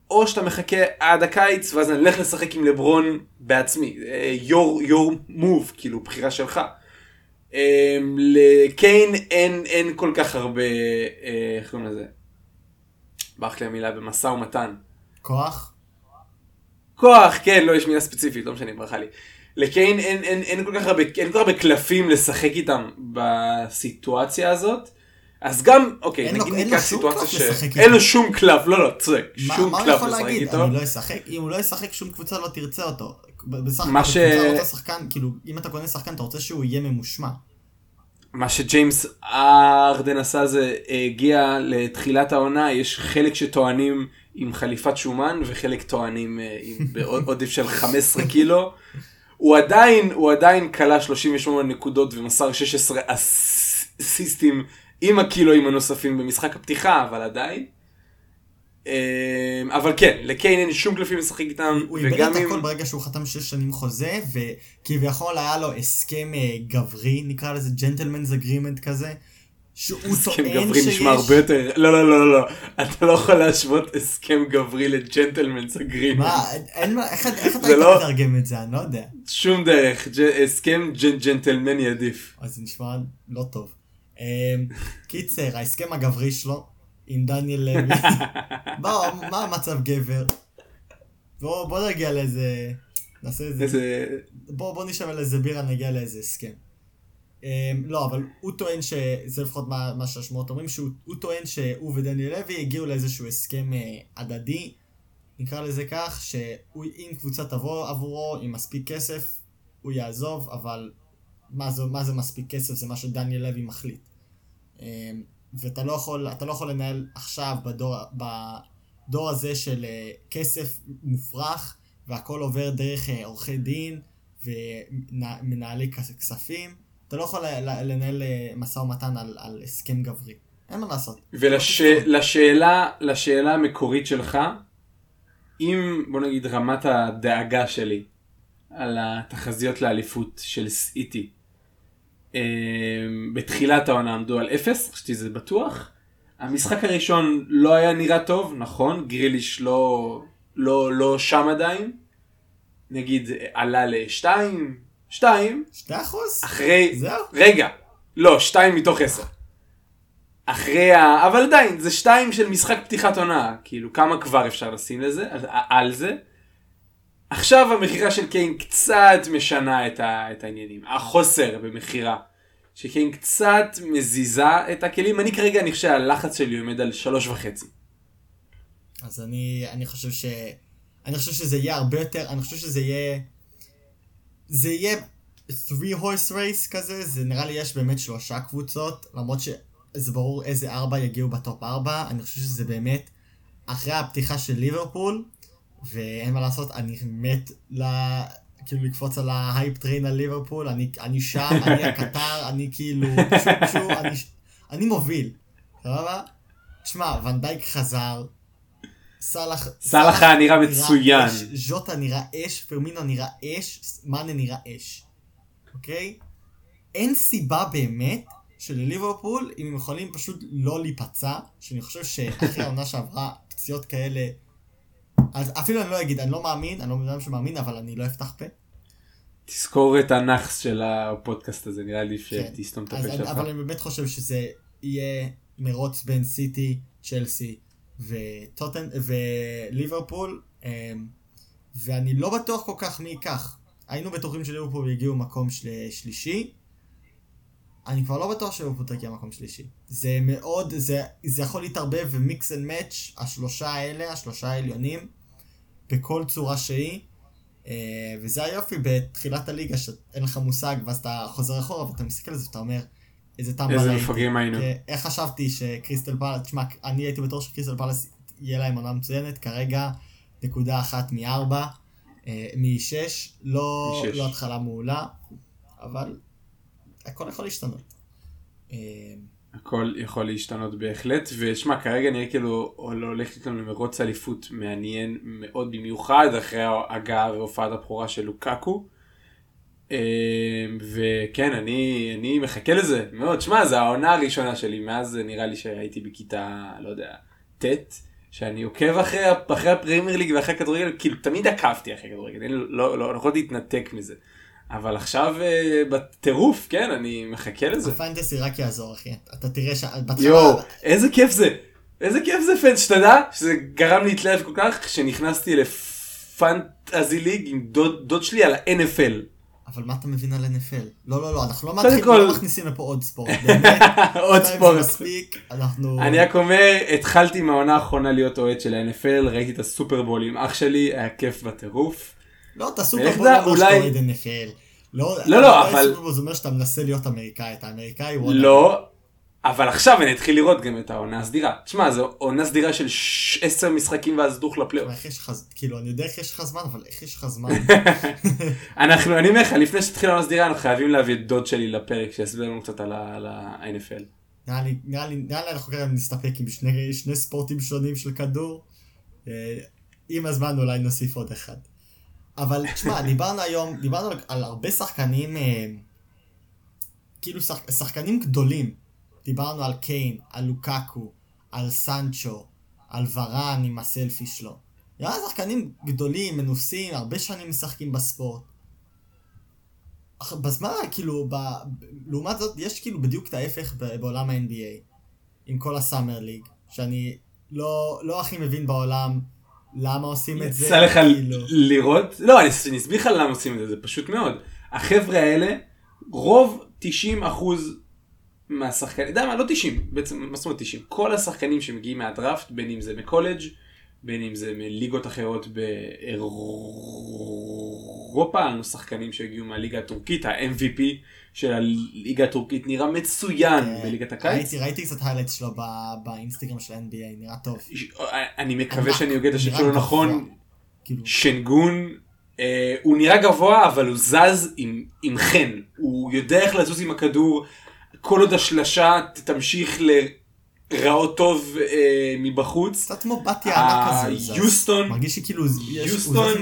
או שאתה מחכה עד הקיץ ואז אני אלך לשחק עם לברון בעצמי. your, your move, כאילו בחירה שלך. אה, לקיין אין, אין כל כך הרבה, אה, איך קוראים לזה? ברח לי המילה במשא ומתן. כוח? כוח, כן, לא, יש מילה ספציפית, לא משנה, ברכה לי. לקיין אין, אין, אין כל כך הרבה, אין כל כך הרבה קלפים לשחק איתם בסיטואציה הזאת. אז גם, אוקיי, אין נגיד אין ניקח סיטואציה קלף לשחק שאין לו שום קלף, לא, לא, צודק, שום מה הוא קלף יכול לשחק להגיד? איתו. אני לא אשחק, אם הוא לא ישחק שום קבוצה לא תרצה אותו. בסך הכל ש- קבוצה רוצה שחקן, כאילו, אם אתה קונה שחקן אתה רוצה שהוא יהיה ממושמע. מה שג'יימס ארדן עשה זה הגיע לתחילת העונה, יש חלק שטוענים עם חליפת שומן וחלק טוענים אה, בעודף של 15 קילו. הוא עדיין, הוא עדיין כלה 38 נקודות ומסר 16 אסיסטים עם הקילואים הנוספים במשחק הפתיחה, אבל עדיין. אה, אבל כן, לקיין אין שום קלפים לשחק איתם, הוא איבד את. הכל ברגע שהוא חתם שש שנים חוזה, וכביכול היה לו הסכם אה, גברי, נקרא לזה gentlemen's agreement כזה, שהוא הסכם טוען גברי שיש... נשמע הרבה יותר, לא לא לא לא, לא, אתה לא יכול להשוות הסכם גברי ל gentlemen's agreement. מה, אין מה, איך אתה היית לא- מתרגם את זה? אני לא יודע. שום דרך, הסכם ג'נטלמני עדיף. אז זה נשמע לא טוב. אמ, קיצר, ההסכם הגברי שלו עם דניאל לוי, מה המצב גבר? בוא נגיע לאיזה... נעשה איזה... בוא, נשב על איזה בירה, נגיע לאיזה הסכם. Um, לא, אבל הוא טוען ש... זה לפחות מה, מה שהשמועות אומרים, שהוא הוא טוען שהוא ודניאל לוי הגיעו לאיזשהו הסכם uh, הדדי, נקרא לזה כך, שאם קבוצה תבוא עבורו עם מספיק כסף, הוא יעזוב, אבל מה זה, מה זה מספיק כסף? זה מה שדניאל לוי מחליט. Um, ואתה לא יכול, לא יכול לנהל עכשיו בדור, בדור הזה של uh, כסף מופרך, והכל עובר דרך אה, עורכי דין ומנהלי כס- כספים. אתה לא יכול לנהל אה, משא ומתן על, על הסכם גברי. אין מה לעשות. ולשאלה לשאלה המקורית שלך, אם בוא נגיד רמת הדאגה שלי על התחזיות לאליפות של סיטי אה, בתחילת העונה עמדו על אפס, חשבתי זה בטוח. המשחק הראשון לא היה נראה טוב, נכון, גריליש לא, לא, לא שם עדיין. נגיד עלה לשתיים, שתיים, שתי אחוז? אחרי, זהו. רגע, לא, שתיים מתוך עשר. אחרי ה... אבל עדיין, זה שתיים של משחק פתיחת עונה, כאילו כמה כבר אפשר לשים לזה, על, על זה. עכשיו המכירה של קיין קצת משנה את, ה, את העניינים, החוסר במכירה. שקיין קצת מזיזה את הכלים, אני כרגע, אני חושב שהלחץ שלי עומד על שלוש וחצי. אז אני, אני חושב ש... אני חושב שזה יהיה הרבה יותר, אני חושב שזה יהיה... זה יהיה 3 horse race כזה, זה נראה לי יש באמת שלושה קבוצות, למרות שזה ברור איזה ארבע יגיעו בטופ ארבע, אני חושב שזה באמת אחרי הפתיחה של ליברפול, ואין מה לעשות, אני מת ל... כאילו לקפוץ על ה hype train על ליברפול, אני, אני שם, אני הקטר, אני כאילו, צ'ו צ'ו, אני, אני מוביל, סבבה? תשמע, ונדייק חזר, סאלח... סאלח היה נראה מצוין. ז'וטה נראה אש, פרמינו נראה אש, מאנה נראה אש, אוקיי? אין סיבה באמת שלליברפול, אם הם יכולים פשוט לא להיפצע, שאני חושב שאחרי העונה שעברה פציעות כאלה, אז אפילו אני לא אגיד, אני לא מאמין, אני לא בן אדם שמאמין, אבל אני לא אפתח פה. תזכור את הנאחס של הפודקאסט הזה, נראה לי כן. שתסתום את הפה שלך. אבל אני באמת חושב שזה יהיה מרוץ בין סיטי, צ'לסי וטוטן וליברפול, אמ, ואני לא בטוח כל כך מי ייקח. היינו בטוחים שליברפול יגיעו מקום של... שלישי. אני כבר לא בטוח שליברפול תגיע מקום שלישי. זה מאוד, זה, זה יכול להתערבב ו mix and match, השלושה האלה, השלושה העליונים, בכל צורה שהיא. אה, וזה היופי בתחילת הליגה, שאין לך מושג, ואז אתה חוזר אחורה ואתה מסתכל על זה ואתה אומר, איזה טעם איזה. מפגרים היינו. אה, איך חשבתי שקריסטל פלס, תשמע, אני הייתי בטוח שקריסטל פלס יהיה להם עונה מצוינת, כרגע נקודה אחת מארבע, אה, משש, לא, משש. לא התחלה מעולה, אבל הכל יכול להשתנות. אה, הכל יכול להשתנות בהחלט, ושמע, כרגע נראה כאילו הולך איתנו למרוץ אליפות מעניין מאוד במיוחד, אחרי ההגעה והופעת הבכורה של לוקקו. אה, וכן, אני, אני מחכה לזה מאוד. שמע, זו העונה הראשונה שלי, מאז נראה לי שהייתי בכיתה, לא יודע, ט', שאני עוקב אחרי, אחרי הפרמייר ליג ואחרי הכדורגל, כאילו תמיד עקבתי אחרי הכדורגל, אני לא, לא, לא יכולתי להתנתק מזה. אבל עכשיו אה, בטירוף, כן, אני מחכה לזה. הפנטסי רק יעזור, אחי. אתה תראה שבהתחלה... יואו, איזה כיף זה. איזה כיף זה פן, שתדע שזה גרם לי להתלהב כל כך כשנכנסתי לפנטזי ליג עם דוד, דוד שלי על ה-NFL. אבל מה אתה מבין על NFL? לא, לא, לא, אנחנו לא, קודם מתחיל, כל- לא מכניסים לפה עוד ספורט. באמת, עוד ספורט. מספיק, אנחנו... אני רק אומר, התחלתי מהעונה האחרונה להיות אוהד של ה-NFL, ראיתי את הסופרבול עם אח שלי, היה כיף בטירוף. לא, אתה ולך סופרבול תדע, לא שאתה אוהד NFL. לא, לא, לא, אבל- זה אומר שאתה מנסה להיות אמריקאי, אתה אמריקאי. לא, אבל עכשיו אני אתחיל לראות גם את העונה הסדירה. תשמע, זו עונה סדירה של 10 משחקים ואז דוך לפלייאוף. איך יש לך, כאילו, אני יודע איך יש לך זמן, אבל איך יש לך זמן? אנחנו, אני אומר לך, לפני שתתחיל העונה הסדירה, אנחנו חייבים להביא את דוד שלי לפרק, שיסביר לנו קצת על ה-NFL. נראה לי, נראה לי, נראה לי אנחנו כרגע נסתפק עם שני, שני ספורטים שונים של כדור. אה, עם הזמן אולי נוסיף עוד אחד. אבל תשמע, דיברנו היום, דיברנו על, הרבה שחקנים, אה, כאילו שח, שחקנים גדולים. דיברנו על קיין, על לוקקו, על סנצ'ו, על ורן עם הסלפי שלו. נראה לי שחקנים גדולים, מנוסים, הרבה שנים משחקים בספורט. בזמן, כאילו, ב... לעומת זאת, יש כאילו בדיוק את ההפך בעולם ה-NBA, עם כל הסאמר ליג, שאני לא, לא הכי מבין בעולם למה עושים את זה, יצא לך כאילו. לראות? לא, אני אני אסביר לך למה עושים את זה, זה פשוט מאוד. החבר'ה האלה, רוב 90 אחוז מהשחקנים, אתה יודע מה, לא 90, בעצם, מה זאת אומרת 90? כל השחקנים שמגיעים מהדראפט, בין אם זה מקולג', בין אם זה מליגות אחרות באירופה, לנו שחקנים שהגיעו מהליגה הטורקית, ה-MVP של הליגה הטורקית נראה מצוין בליגת הקיץ. אה, ראיתי, קצת highlights שלו באינסטגרם של ה-NBA, נראה טוב. אני מקווה שאני הוגה את השם שלו. נכון. שנגון, אה, הוא נראה גבוה אבל הוא זז עם חן, הוא יודע איך לזוז עם הכדור, כל עוד השלשה תמשיך להיראות טוב אה, מבחוץ. קצת כמו בתיה אה, ענק כזה. יוסטון- מרגיש שכאילו, יוסטון-.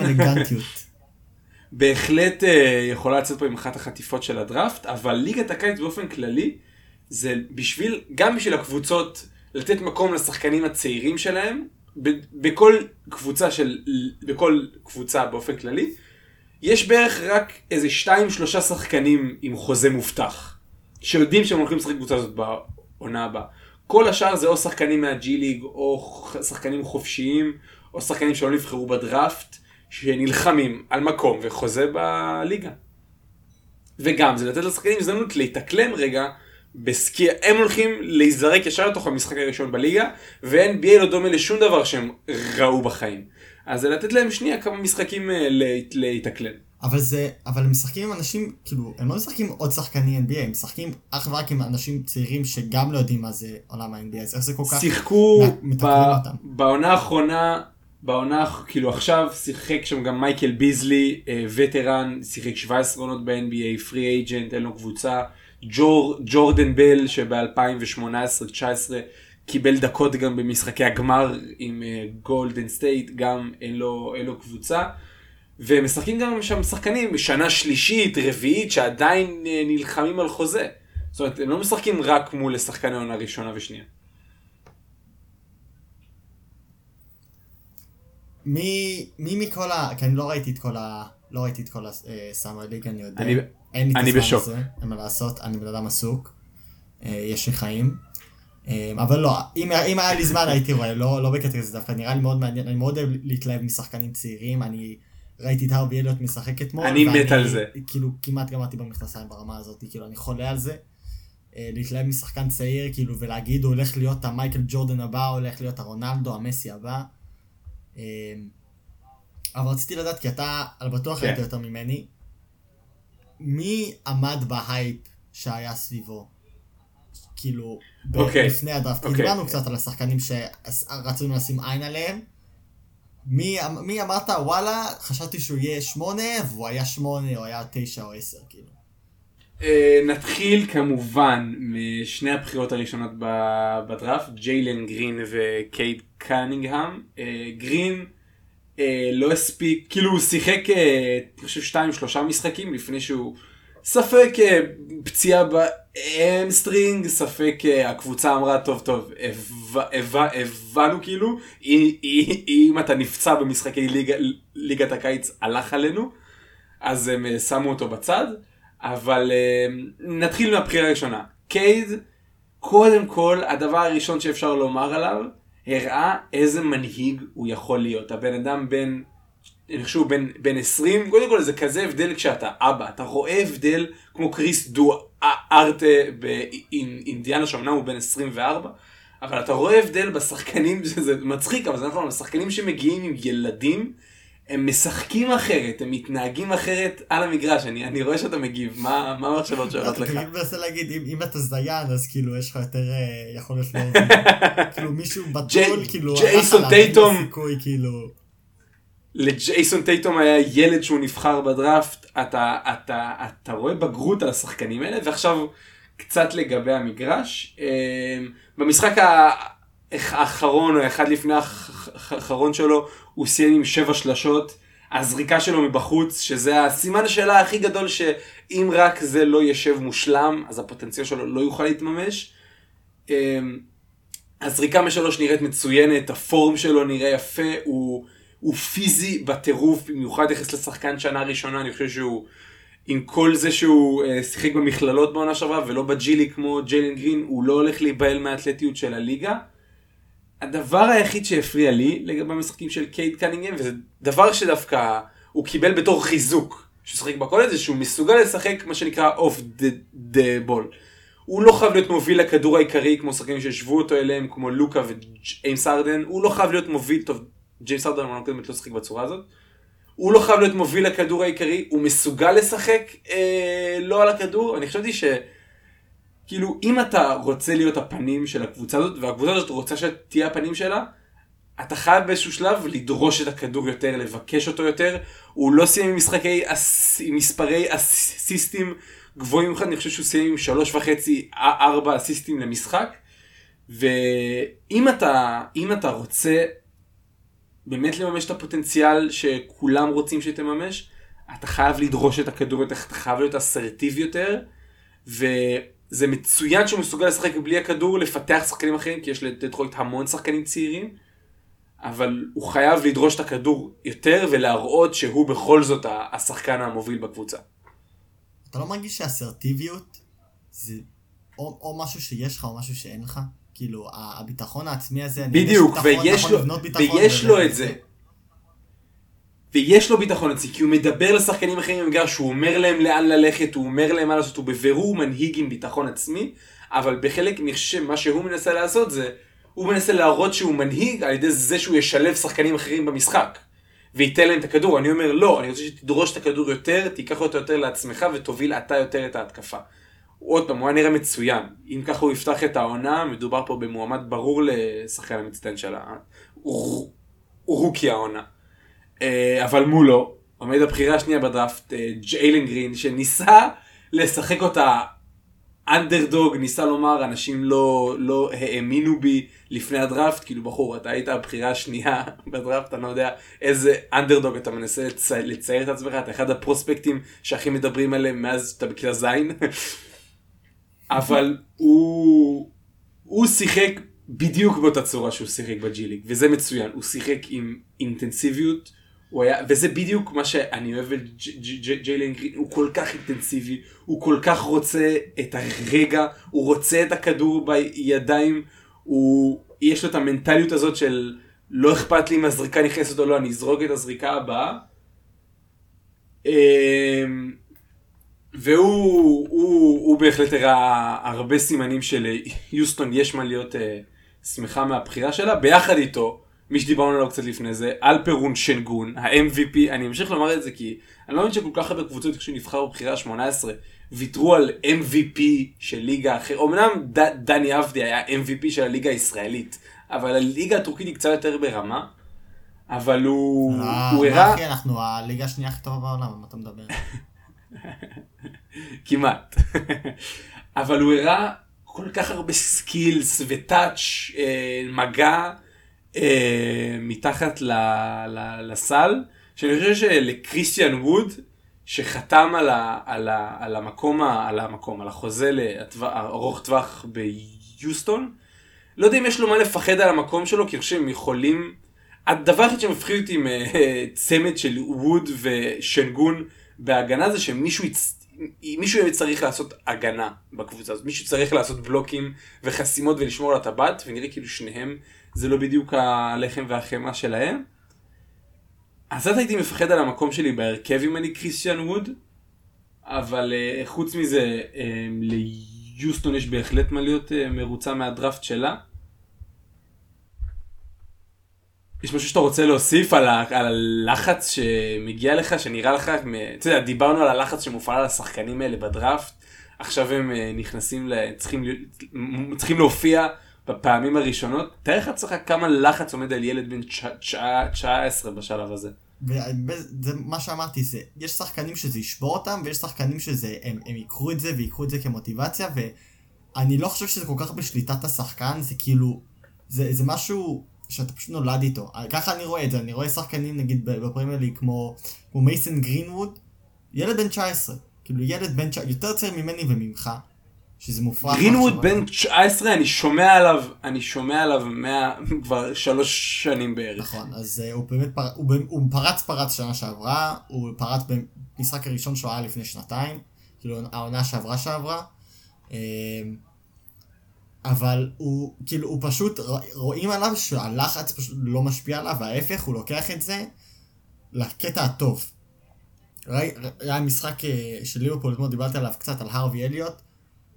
בהחלט אה, יכולה לצאת פה עם אחת החטיפות של הדראפט, אבל ליגת הקיץ באופן כללי, זה בשביל, גם בשביל הקבוצות, לתת מקום לשחקנים הצעירים שלהם, ב- בכל קבוצה של, בכל קבוצה באופן כללי, יש בערך רק איזה שתיים שלושה שחקנים עם חוזה מובטח, שיודעים שהם הולכים לשחק קבוצה הזאת בעונה הבאה. כל השאר זה או שחקנים מהג'י ליג, או שחקנים חופשיים, או שחקנים שלא נבחרו בדראפט, שנלחמים על מקום וחוזה בליגה. וגם זה לתת לשחקנים הזדמנות להתאקלם רגע בסקי, הם הולכים להיזרק ישר לתוך המשחק הראשון בליגה, ו-NBA לא דומה לשום דבר שהם ראו בחיים. אז זה לתת להם שנייה כמה משחקים אה, להת- להתאקלם. אבל זה, אבל הם משחקים עם אנשים, כאילו, הם לא משחקים עוד שחקני NBA, הם משחקים אך ורק עם אנשים צעירים שגם לא יודעים מה זה עולם ה-NBA, אז איך זה כל כך... שיחקו ב-. בעונה האחרונה, בעונה, כאילו עכשיו שיחק שם גם מייקל ביזלי, אה, וטרן, שיחק 17 עונות ב-NBA, free agent, אין לו קבוצה, ג'ור, ג'ורדן בל שב-2018-2019 קיבל דקות גם במשחקי הגמר עם גולדן סטייט, גם אין לו, אין לו קבוצה. ומשחקים גם שם שחקנים שנה שלישית, רביעית, שעדיין אה, נלחמים על חוזה. זאת אומרת, הם לא משחקים רק מול שחקני עונה ראשונה ושנייה. מי, מי מכל ה... כי אני לא ראיתי את כל ה... לא ראיתי את כל הסאמר ליג, אני יודע. אני- אין לי את הזמן. הזה, אין מה לעשות, אני בן אדם עסוק. אה, יש לי חיים. אה, אבל לא, אם, אם היה לי זמן הייתי רואה, לא, לא בקטע כזה דווקא, נראה לי מאוד מעניין, אני מאוד אוהב להתלהב משחקנים צעירים, אני ראיתי את הרווי אליוט משחק אתמול. אני מת על זה. כאילו, כמעט גמרתי במכנסיים ברמה הזאת, כאילו, אני חולה על זה. אה, להתלהב משחקן צעיר, כאילו, ולהגיד, הוא הולך להיות המייקל ג'ורדן הבא, הוא הולך להיות הרונלדו, המסי הבא. אה, אבל רציתי לדעת, כי אתה על בטוח כן. ראית יותר ממני, מי עמד בהייפ שהיה סביבו? כאילו, אוקיי. לפני הדראפט, אוקיי. דיברנו קצת על השחקנים שרצינו לשים עין עליהם. מי, מי אמרת, וואלה, חשבתי שהוא יהיה שמונה, והוא היה שמונה, או היה תשע או עשר, כאילו. אה, נתחיל כמובן משני הבחירות הראשונות בדראפט, ג'יילן גרין וקייט קנינגהם. אה, גרין אה, לא הספיק, כאילו הוא שיחק, אני חושב שתיים שלושה משחקים לפני שהוא ספק אה, פציעה ב hamstring, ספק אה, הקבוצה אמרה טוב טוב, הבנו כאילו, אם- אתה נפצע במשחקי ליגת הקיץ הלך עלינו, אז הם אה, שמו אותו בצד. אבל נתחיל מהבחירה הראשונה. קייד, קודם כל, הדבר הראשון שאפשר לומר עליו, הראה איזה מנהיג הוא יכול להיות. הבן אדם בן, אני חושב בן, בן 20, קודם כל זה כזה הבדל כשאתה אבא. אתה רואה הבדל כמו קריס דו ארטה באינדיאנה, שאומנם הוא בן 24, אבל אתה רואה הבדל בשחקנים, זה מצחיק, אבל זה נכון, בשחקנים שמגיעים עם ילדים, הם משחקים אחרת, הם מתנהגים אחרת על המגרש, אני, אני רואה שאתה מגיב, מה, המחשבות שעולות לך? אני מנסה להגיד, אם, אם אתה זיין, אז כאילו, יש לך יותר אה, יכולת לא... כאילו, מישהו ג'יי- כאילו, ג'ייסון טייטום. כאילו... לג'ייסון טייטום היה ילד שהוא נבחר בדראפט, אתה, אתה, אתה רואה בגרות על השחקנים האלה, ועכשיו קצת לגבי המגרש. אה, במשחק האחרון, או אחד לפני האח- האחרון שלו, הוא סיים עם שבע שלשות. הזריקה שלו מבחוץ, שזה הסימן השאלה הכי גדול, שאם רק זה לא ישב מושלם, אז הפוטנציאל שלו לא יוכל להתממש. אה, הזריקה משלוש נראית מצוינת, הפורם שלו נראה יפה, הוא, הוא פיזי בטירוף, במיוחד יחס לשחקן שנה ראשונה, אני חושב שהוא, עם כל זה שהוא אה, שיחק במכללות בעונה שעברה ולא בג'ילי כמו ג'יילן גרין, הוא לא הולך להיבהל מהאתלטיות של הליגה. הדבר היחיד שהפריע לי לגבי המשחקים של קייט קנינגהם, וזה דבר שדווקא הוא קיבל בתור חיזוק, שהוא שיחק בקולג' זה שהוא מסוגל לשחק מה שנקרא off the ball. הוא לא חייב להיות מוביל לכדור העיקרי כמו שחקנים שהשוו אותו אליהם כמו לוקה וג'יימס ארדן, הוא לא חייב להיות מוביל, טוב, ג'יימס ארדן הוא קודמת לא שיחק בצורה הזאת. הוא לא חייב להיות מוביל לכדור העיקרי, הוא מסוגל לשחק אה, לא על הכדור, אני חשבתי ש... כאילו אם אתה רוצה להיות הפנים של הקבוצה הזאת והקבוצה הזאת רוצה שתהיה הפנים שלה אתה חייב באיזשהו שלב לדרוש את הכדור יותר לבקש אותו יותר. הוא לא סיים עם משחקי אס... עם מספרי אסיסטים גבוהים. במיוחד אני חושב שהוא סיים עם שלוש וחצי ארבע אסיסטים למשחק. ואם אתה אתה רוצה באמת לממש את הפוטנציאל שכולם רוצים שתממש אתה חייב לדרוש את הכדור אתה חייב להיות אסרטיבי יותר. וזה מצוין שהוא מסוגל לשחק בלי הכדור, לפתח שחקנים אחרים, כי יש לדטרויט המון שחקנים צעירים, אבל הוא חייב לדרוש את הכדור יותר ולהראות שהוא בכל זאת השחקן המוביל בקבוצה. אתה לא מרגיש שאסרטיביות זה או, או משהו שיש לך או משהו שאין לך? כאילו, הביטחון העצמי הזה, אני בדיוק, שביטחון, ויש נכון לו, לבנות ביטחון, ויש לו את זה. ויש לו ביטחון עצמי, כי הוא מדבר לשחקנים אחרים במגרש, הוא אומר להם לאן ללכת, הוא אומר להם מה לעשות, הוא בבירור מנהיג עם ביטחון עצמי, אבל בחלק, אני חושב, מה שהוא מנסה לעשות זה, הוא מנסה להראות שהוא מנהיג על ידי זה שהוא ישלב שחקנים אחרים במשחק. וייתן להם את הכדור, אני אומר לא, אני רוצה שתדרוש את הכדור יותר, תיקח אותו יותר לעצמך ותוביל אתה יותר את ההתקפה. עוד פעם, הוא היה נראה מצוין. אם ככה הוא יפתח את העונה, מדובר פה במועמד ברור לשחקן המצטיין שלה. הוא הוא רוקי העונה. אה, אבל מולו עומד הבחירה השנייה בדראפט, אה, ג'יילן גרין, שניסה לשחק אותה אנדרדוג, ניסה לומר, אנשים לא, לא האמינו בי לפני הדראפט, כאילו בחור, אתה היית הבחירה השנייה בדראפט, אני לא יודע איזה אנדרדוג אתה מנסה לצ... לצייר את עצמך, אתה אחד הפרוספקטים שהכי מדברים עליהם מאז שאתה בכיתה ז', אבל הוא, הוא שיחק בדיוק באותה צורה שהוא שיחק בג'י ליג, וזה מצוין, הוא שיחק עם אינטנסיביות, היה, וזה בדיוק מה שאני אוהב את ג'יילן גרין, הוא כל כך אינטנסיבי, הוא כל כך רוצה את הרגע, הוא רוצה את הכדור בידיים, הוא, יש לו את המנטליות הזאת של לא אכפת לי אם הזריקה נכנסת או לא, אני אזרוק את הזריקה הבאה, אמ, והוא הוא, הוא בהחלט הראה הרבה סימנים שליוסטון יש מה להיות אה, שמחה מהבחירה שלה, ביחד איתו, מי שדיברנו עליו קצת לפני זה, אלפרון שנגון, ה-MVP, אני אמשיך לומר את זה כי אני לא מבין שכל כך הרבה קבוצות כשהוא נבחר בבחירה ה-18, ויתרו על MVP של ליגה אחרת, אמנם ד, דני אבדי היה MVP של הליגה הישראלית, אבל הליגה הטורקית היא קצת יותר ברמה, אבל הוא אה, הוא הראה... אחי, אנחנו הליגה השנייה הכי טובה בעולם, מה אתה מדבר? כמעט. אבל הוא הראה כל כך הרבה skills ו touch, אה, מגע אה, מתחת ל, ל, לסל, שאני חושב שלקריסטיאן ווד, שחתם על, ה, על, ה, על המקום, על המקום, על החוזה לארוך ארוך טווח ביוסטון, לא יודע אם יש לו מה לפחד על המקום שלו, כי אני חושב שהם יכולים... הדבר היחיד שמפחיד אותי עם אה, צמד של ווד ושנגון בהגנה זה שמישהו יצ... מישהו צריך לעשות הגנה בקבוצה הזאת, מישהו צריך לעשות בלוקים וחסימות ולשמור על הטבעת, ונראה כאילו שניהם זה לא בדיוק הלחם והחמאה שלהם. אז אז הייתי מפחד על המקום שלי בהרכב אם אני קריסטיאן ווד, אבל אה, חוץ מזה אה, ליוסטון יש בהחלט מה להיות אה, מרוצה מהדראפט שלה. יש משהו שאתה רוצה להוסיף על, ה- על הלחץ שמגיע לך, שנראה לך, אתה יודע, דיברנו על הלחץ שמופעל על השחקנים האלה בדראפט, עכשיו הם אה, נכנסים. צריכים, צריכים להופיע בפעמים הראשונות, תאר לך לעצמך כמה לחץ עומד על ילד בן תשע- תשע- 19 בשלב הזה. וזה מה שאמרתי, זה, יש שחקנים שזה ישבור אותם, ויש שחקנים שזה, הם, הם ייקחו את זה ויקחו את זה כמוטיבציה, ואני לא חושב שזה כל כך בשליטת השחקן, זה כאילו, זה, זה משהו שאתה פשוט נולד איתו. ככה אני רואה את זה, אני רואה שחקנים נגיד בפרמייר ליג כמו, כמו מייסון גרינווד, ילד בן 19, כאילו ילד בן 19, יותר צעיר ממני וממך, שזה מופרך. גרינווד בן 19, אני שומע עליו, אני שומע עליו מה... כבר שלוש שנים בערך. נכון, אז uh, הוא באמת, פר... הוא, הוא פרץ פרץ שנה שעברה, הוא פרץ במשחק הראשון שהוא היה לפני שנתיים, כאילו העונה שעברה שעברה, אה, אבל הוא, כאילו, הוא פשוט, רואים עליו שהלחץ פשוט לא משפיע עליו, וההפך, הוא לוקח את זה לקטע הטוב. היה משחק אה, של ליברפול, אתמול דיברתי עליו קצת, על הרווי אליוט,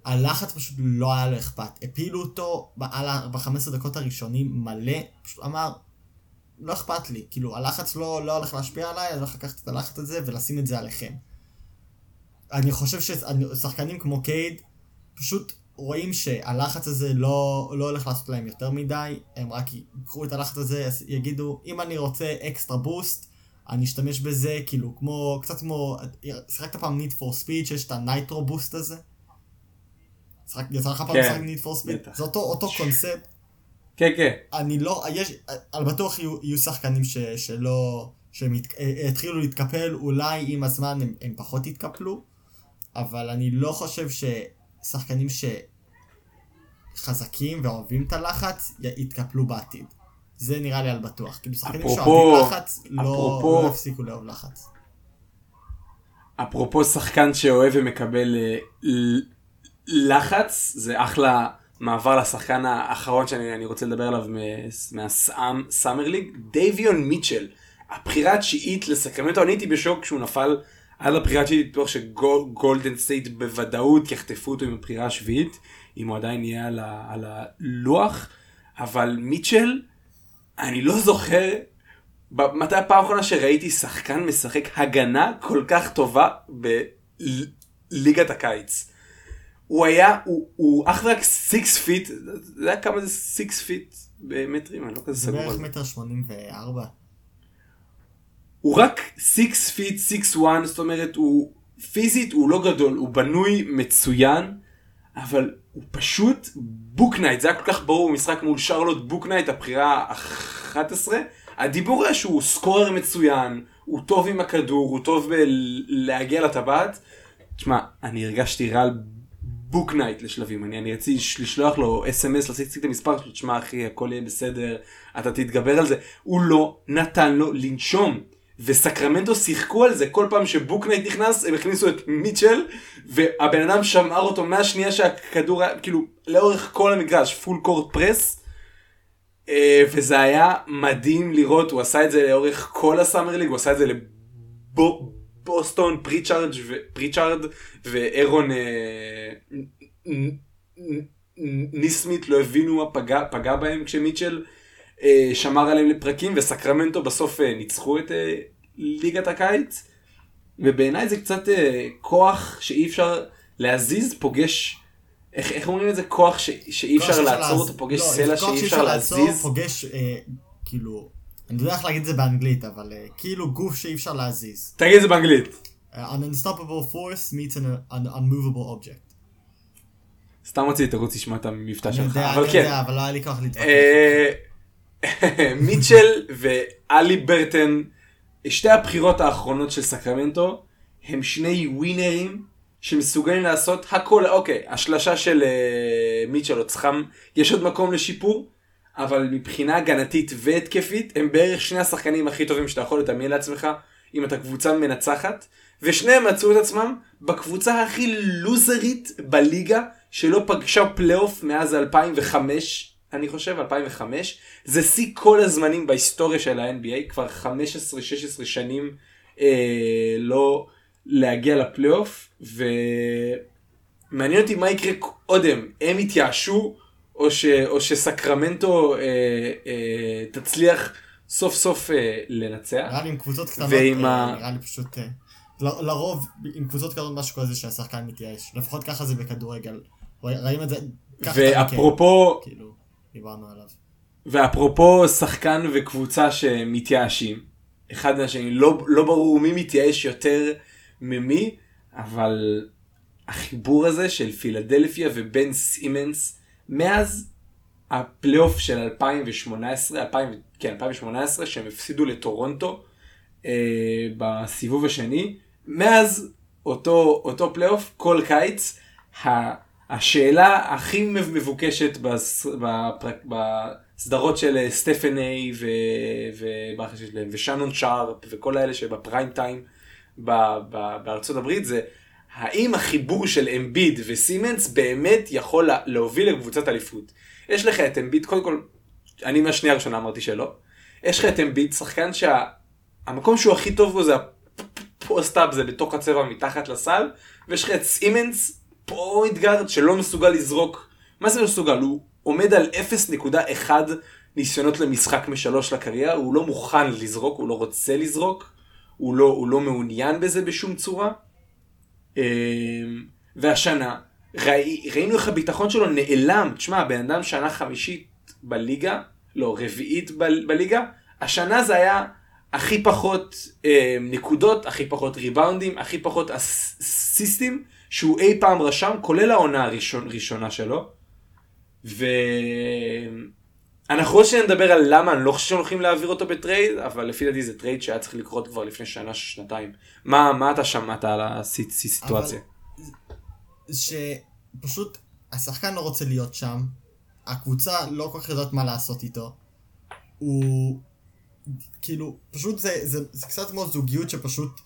הלחץ פשוט לא היה לו אכפת. הפילו אותו ב-15 דקות הראשונים מלא, פשוט אמר, לא אכפת לי, כאילו הלחץ לא, לא הולך להשפיע עליי, אני הולך לקחת את הלחץ הזה ולשים את זה עליכם. אני חושב ששחקנים כמו קייד, פשוט רואים שהלחץ הזה לא, לא הולך לעשות להם יותר מדי, הם רק ייקחו את הלחץ הזה, יגידו, אם אני רוצה extra boost, אני אשתמש בזה, כאילו, כמו, קצת כמו, שיחקת פעם need for speed, שיש את ה nitro boost הזה? שיחק- יצא לך פעם כן, לשחק need for speed? זה אותו, אותו קונספט, כן, כן. אני לא, יש, על בטוח יהיו, יהיו שחקנים ש, שלא, שהם ית, אה, התחילו להתקפל, אולי עם הזמן הם, הם פחות יתקפלו, אבל אני לא חושב ששחקנים שחזקים ואוהבים את הלחץ יתקפלו בעתיד. זה נראה לי על בטוח. כאילו שחקנים שאוהבים לחץ, לא, אפרופו- לא יפסיקו לאהוב לחץ. אפרופו שחקן שאוהב ומקבל אה, לחץ, זה אחלה מעבר לשחקן האחרון שאני אני רוצה לדבר עליו מהסאמר ליג, דייוויון מיטשל. הבחירה התשיעית לסקרמנטו, אני הייתי בשוק כשהוא נפל עד לבחירה התשיעית, בטוח שגולדן סטייט בוודאות יחטפו אותו עם הבחירה השביעית, אם הוא עדיין יהיה על, ה, על הלוח, אבל מיטשל, אני לא זוכר מתי הפעם האחרונה שראיתי שחקן משחק הגנה כל כך טובה בליגת הקיץ. הוא היה, הוא, הוא אך ורק 6 feet, אתה יודע כמה זה 6 feet במטרים? אני לא כזה זה סגור על בערך זה. מטר שמונים וארבע. הוא רק 6 feet, 6-1, זאת אומרת, הוא פיזית, הוא לא גדול, הוא בנוי מצוין, אבל הוא פשוט בוקנייט, זה היה כל כך ברור במשחק מול שרלוט בוקנייט, הבחירה ה-11. הדיבור היה שהוא scorer מצוין, הוא טוב עם הכדור, הוא טוב בלהגיע לטבעת. תשמע, אני הרגשתי רע על בוקנייט לשלבים, אני, אני רציתי לשלוח לו אס.אם.אס, להציג את המספר שלו, תשמע אחי, הכל יהיה בסדר, אתה תתגבר על זה. הוא לא נתן לו לנשום. וסקרמנטו שיחקו על זה, כל פעם שבוקנייט נכנס, הם הכניסו את מיטשל, והבן אדם שמר אותו מהשנייה שהכדור היה, כאילו, לאורך כל המגרש, full court press. וזה היה מדהים לראות, הוא עשה את זה לאורך כל ה Summer League, הוא עשה את זה בוסטון, פריצ'ארד, פריצ'ארד ואירון אה, ניסמית לא הבינו מה פגע, בהם כשמיטשל שמר עליהם לפרקים וסקרמנטו בסוף אה, ניצחו את אה, ליגת הקיץ. ובעיניי זה קצת אה, כוח שאי אפשר להזיז פוגש, איך, איך אומרים את זה? כוח ש, שאי כוח אפשר לעצור אותו, פוגש לא, סלע שאי אפשר לעצור, להזיז. פוגש, אה, כאילו, אני לא יודע איך להגיד את זה באנגלית, אבל אה, כאילו גוף שאי אפשר להזיז. תגיד את זה באנגלית. Uh, an unstoppable force meets an, an unmovable object. סתם רציתי תירוץ לשמוע את המבטא אני שלך, אבל אני כן. יודע, אבל לא היה לי כוח להתווכח. מיטשל ואלי ברטן, שתי הבחירות האחרונות של סקרמנטו, הם שני ווינרים שמסוגלים לעשות הכל, אוקיי, השלשה של אה, מיטשל עוד צריכה, יש עוד מקום לשיפור, אבל מבחינה הגנתית והתקפית, הם בערך שני השחקנים הכי טובים שאתה יכול לדמיין לעצמך, אם אתה קבוצה מנצחת, ושניהם מצאו את עצמם בקבוצה הכי לוזרית בליגה, שלא פגשה פלייאוף מאז 2005, אני חושב, 2005. זה שיא כל הזמנים בהיסטוריה של ה-NBA, כבר 15-16 שנים אה, לא להגיע לפלייאוף, ומעניין אותי מה יקרה קודם, הם יתייאשו, או, ש... או שסקרמנטו אה, אה, תצליח סוף סוף אה, לנצח. נראה לי עם קבוצות קטנות, ועם אה, ה- נראה לי פשוט, אה, ל- לרוב עם קבוצות קטנות משהו כזה שהשחקן מתייאש. לפחות ככה זה בכדורגל. ראינו את זה, ככה ואפרופו, כאילו, דיברנו עליו. ואפרופו שחקן וקבוצה שמתייאשים, אחד מהשני, לא, לא ברור מי מתייאש יותר ממי, אבל החיבור הזה של פילדלפיה ובן סימנס, מאז הפלייאוף של 2018, 2000, כן, 2018, שהם הפסידו לטורונטו אה, בסיבוב השני, מאז אותו, אותו פלייאוף, כל קיץ, השאלה הכי מבוקשת בפרק, בסדרות של אה, סטפן איי ו, להם, ושאנון שרפ וכל האלה שב prime time ב, ב, בארצות הברית זה האם החיבור של אמביד וסימנס באמת יכול לה- להוביל לקבוצת אליפות. יש לך את אמביד, קודם כל, אני מהשנייה הראשונה אמרתי שלא, יש לך את אמביד, שחקן שהמקום שהוא הכי טוב בו זה ה post-up, זה בתוך הצבע מתחת לסל, ויש לך את סימנס, point guard שלא מסוגל לזרוק, מה זה לא מסוגל? הוא עומד על 0.1 ניסיונות למשחק משלוש לקריירה, הוא לא מוכן לזרוק, הוא לא רוצה לזרוק, הוא לא, הוא לא מעוניין בזה בשום צורה. אמ, והשנה, ראי, ראינו איך הביטחון שלו נעלם, תשמע, הבן אדם שנה חמישית בליגה, לא, רביעית ב- בליגה, השנה זה היה הכי פחות אה, נקודות, הכי פחות ריבאונדים, הכי פחות אסיסטים שהוא אי פעם רשם, כולל העונה הראשונה שלו. ואנחנו עוד שניה נדבר על למה, אני לא חושב שהולכים להעביר אותו ב trade, אבל לפי דעתי זה trade שהיה צריך לקרות כבר לפני שנה, שנתיים. מה, מה אתה שמעת על הסיטואציה? שפשוט השחקן לא רוצה להיות שם, הקבוצה לא כל כך יודעת מה לעשות איתו. הוא כאילו, פשוט זה, זה, זה קצת כמו זוגיות שפשוט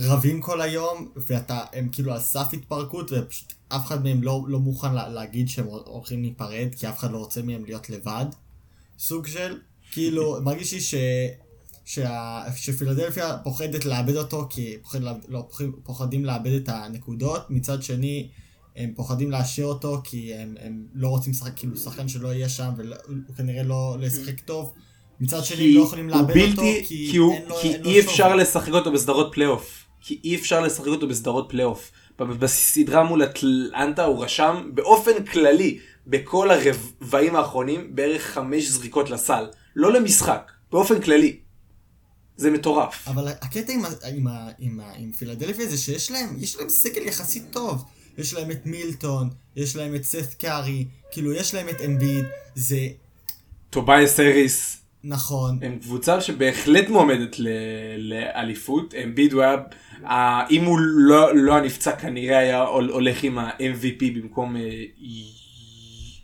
רבים כל היום, ואתה, הם כאילו על סף התפרקות, ופשוט אף אחד מהם לא, לא מוכן לה, להגיד שהם הולכים להיפרד, כי אף אחד לא רוצה מהם להיות לבד. סוג של, כאילו, מרגיש לי ש... שה... שפילדלפיה פוחדת לאבד אותו, כי פוחד, לא, פוחד, פוחדים לאבד את הנקודות, מצד שני, הם פוחדים להשאיר אותו, כי הם, הם לא רוצים לשחק, כאילו, שחקן שלא יהיה שם, והוא כנראה לא ישחק טוב. מצד שני, הם לא יכולים לאבד אותו, כי, כי, הוא, אין לו, כי אין לו אי אפשר. לשחק אותו בסדרות פלייאוף. כי אי אפשר לשחק אותו בסדרות פלייאוף. בסדרה מול אטלנטה הוא רשם באופן כללי בכל הרבעים האחרונים בערך חמש זריקות לסל. לא למשחק, באופן כללי. זה מטורף. אבל הקטע עם, עם, עם, עם פילדלפיה זה שיש להם, יש להם סגל יחסית טוב. יש להם את מילטון, יש להם את סת קארי, כאילו יש להם את אמביד, זה טובייס האריס נכון. הם קבוצה שבהחלט מועמדת לאליפות. אמביד הוא היה, אם הוא לא, לא היה נפצע כנראה היה הול- הולך עם ה-MVP במקום אה,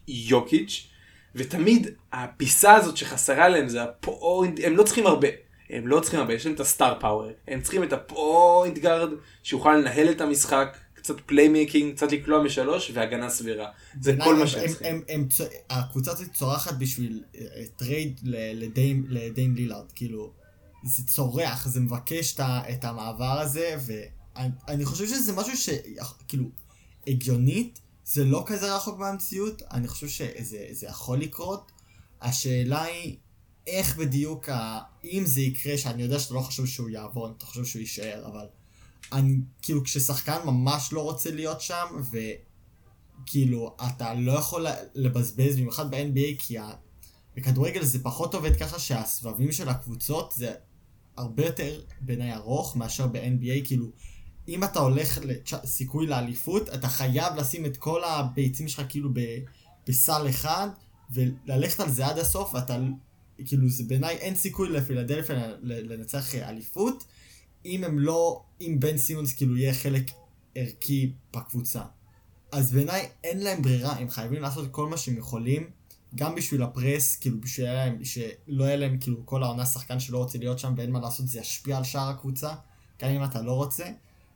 יוקיץ'. ותמיד הפיסה הזאת שחסרה להם זה ה point, הם לא צריכים הרבה. הם לא צריכים הרבה, יש להם את ה star power. הם צריכים את ה point guard שיוכל לנהל את המשחק, קצת playmaking, קצת לקלוע משלוש והגנה סבירה. זה כל מה שהם הם- צריכים. הקבוצה הזאת צורחת בשביל אה, trade ל- לדיים לדיים לילארד, כאילו. זה צורח, זה מבקש את המעבר הזה, ואני חושב שזה משהו שכאילו, הגיונית, זה לא כזה רחוק מהמציאות, אני חושב שזה יכול לקרות. השאלה היא, איך בדיוק, ה... אם זה יקרה, שאני יודע שאתה לא חושב שהוא יעבור, אתה חושב שהוא יישאר, אבל אני, כאילו, כששחקן ממש לא רוצה להיות שם, וכאילו, אתה לא יכול לבזבז, במיוחד ב-NBA, כי ה... בכדורגל זה פחות עובד ככה שהסבבים של הקבוצות זה הרבה יותר בעיניי ארוך מאשר ב-NBA, כאילו, אם אתה הולך לסיכוי לאליפות, אתה חייב לשים את כל הביצים שלך כאילו ב... בסל אחד, וללכת על זה עד הסוף, ואתה, כאילו, זה בעיניי אין סיכוי לפילדלפיה לנצח אליפות, אם הם לא, אם בן סימונס כאילו יהיה חלק ערכי בקבוצה. אז בעיניי אין להם ברירה, הם חייבים לעשות כל מה שהם יכולים, גם בשביל הפרס, כאילו בשביל להם, שלא יהיה להם כאילו כל העונה שחקן שלא רוצה להיות שם ואין מה לעשות, זה ישפיע על שאר הקבוצה, גם אם אתה לא רוצה,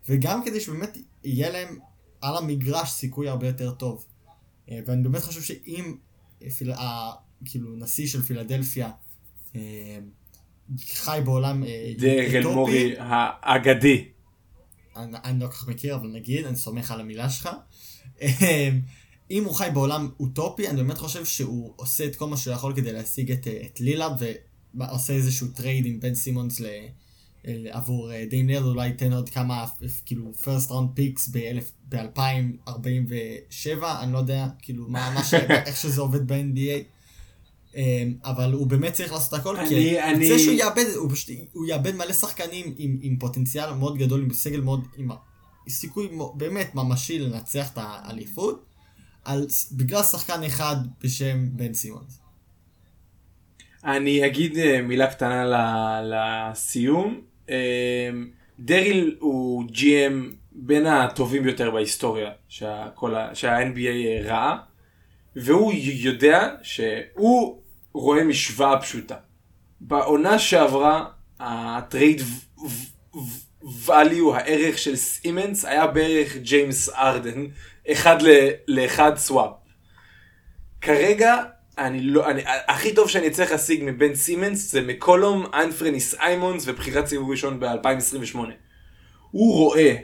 וגם כדי שבאמת יהיה להם על המגרש סיכוי הרבה יותר טוב. אה, ואני באמת חושב שאם פיל... כאילו נשיא של פילדלפיה אה, חי בעולם אה, דרל מורי האגדי. אני, אני לא כל כך מכיר, אבל נגיד, אני סומך על המילה שלך. אם הוא חי בעולם אוטופי, אני באמת חושב שהוא עושה את כל מה שהוא יכול כדי להשיג את, את לילארד, ועושה איזשהו trade עם בן סימונס ל... עבור דיים לילארד, אולי ייתן עוד כמה, כאילו, first round picks ב-2047, אני לא יודע, כאילו, מה, מה ש... איך שזה עובד ב-NBA. אמ, אבל הוא באמת צריך לעשות הכל, כי אני... זה שהוא יאבד, הוא פשוט, הוא יאבד מלא שחקנים עם, עם פוטנציאל מאוד גדול, עם סגל מאוד, עם סיכוי באמת ממשי לנצח את האליפות, על, בגלל שחקן אחד בשם בן סימונס. אני אגיד אה, מילה קטנה לסיום. אמ, דריל הוא GM בין הטובים ביותר בהיסטוריה שה-NBA ראה, והוא יודע שהוא רואה משוואה פשוטה. בעונה שעברה ה trade value, הערך של סימנס היה בערך ג'יימס ארדן, אחד לאחד swap. כרגע אני לא, אני, הכי טוב שאני צריך להשיג מבן סימונס זה מקולום, אנפרני סיימונס ובחירת סיבוב ראשון ב-2028. הוא רואה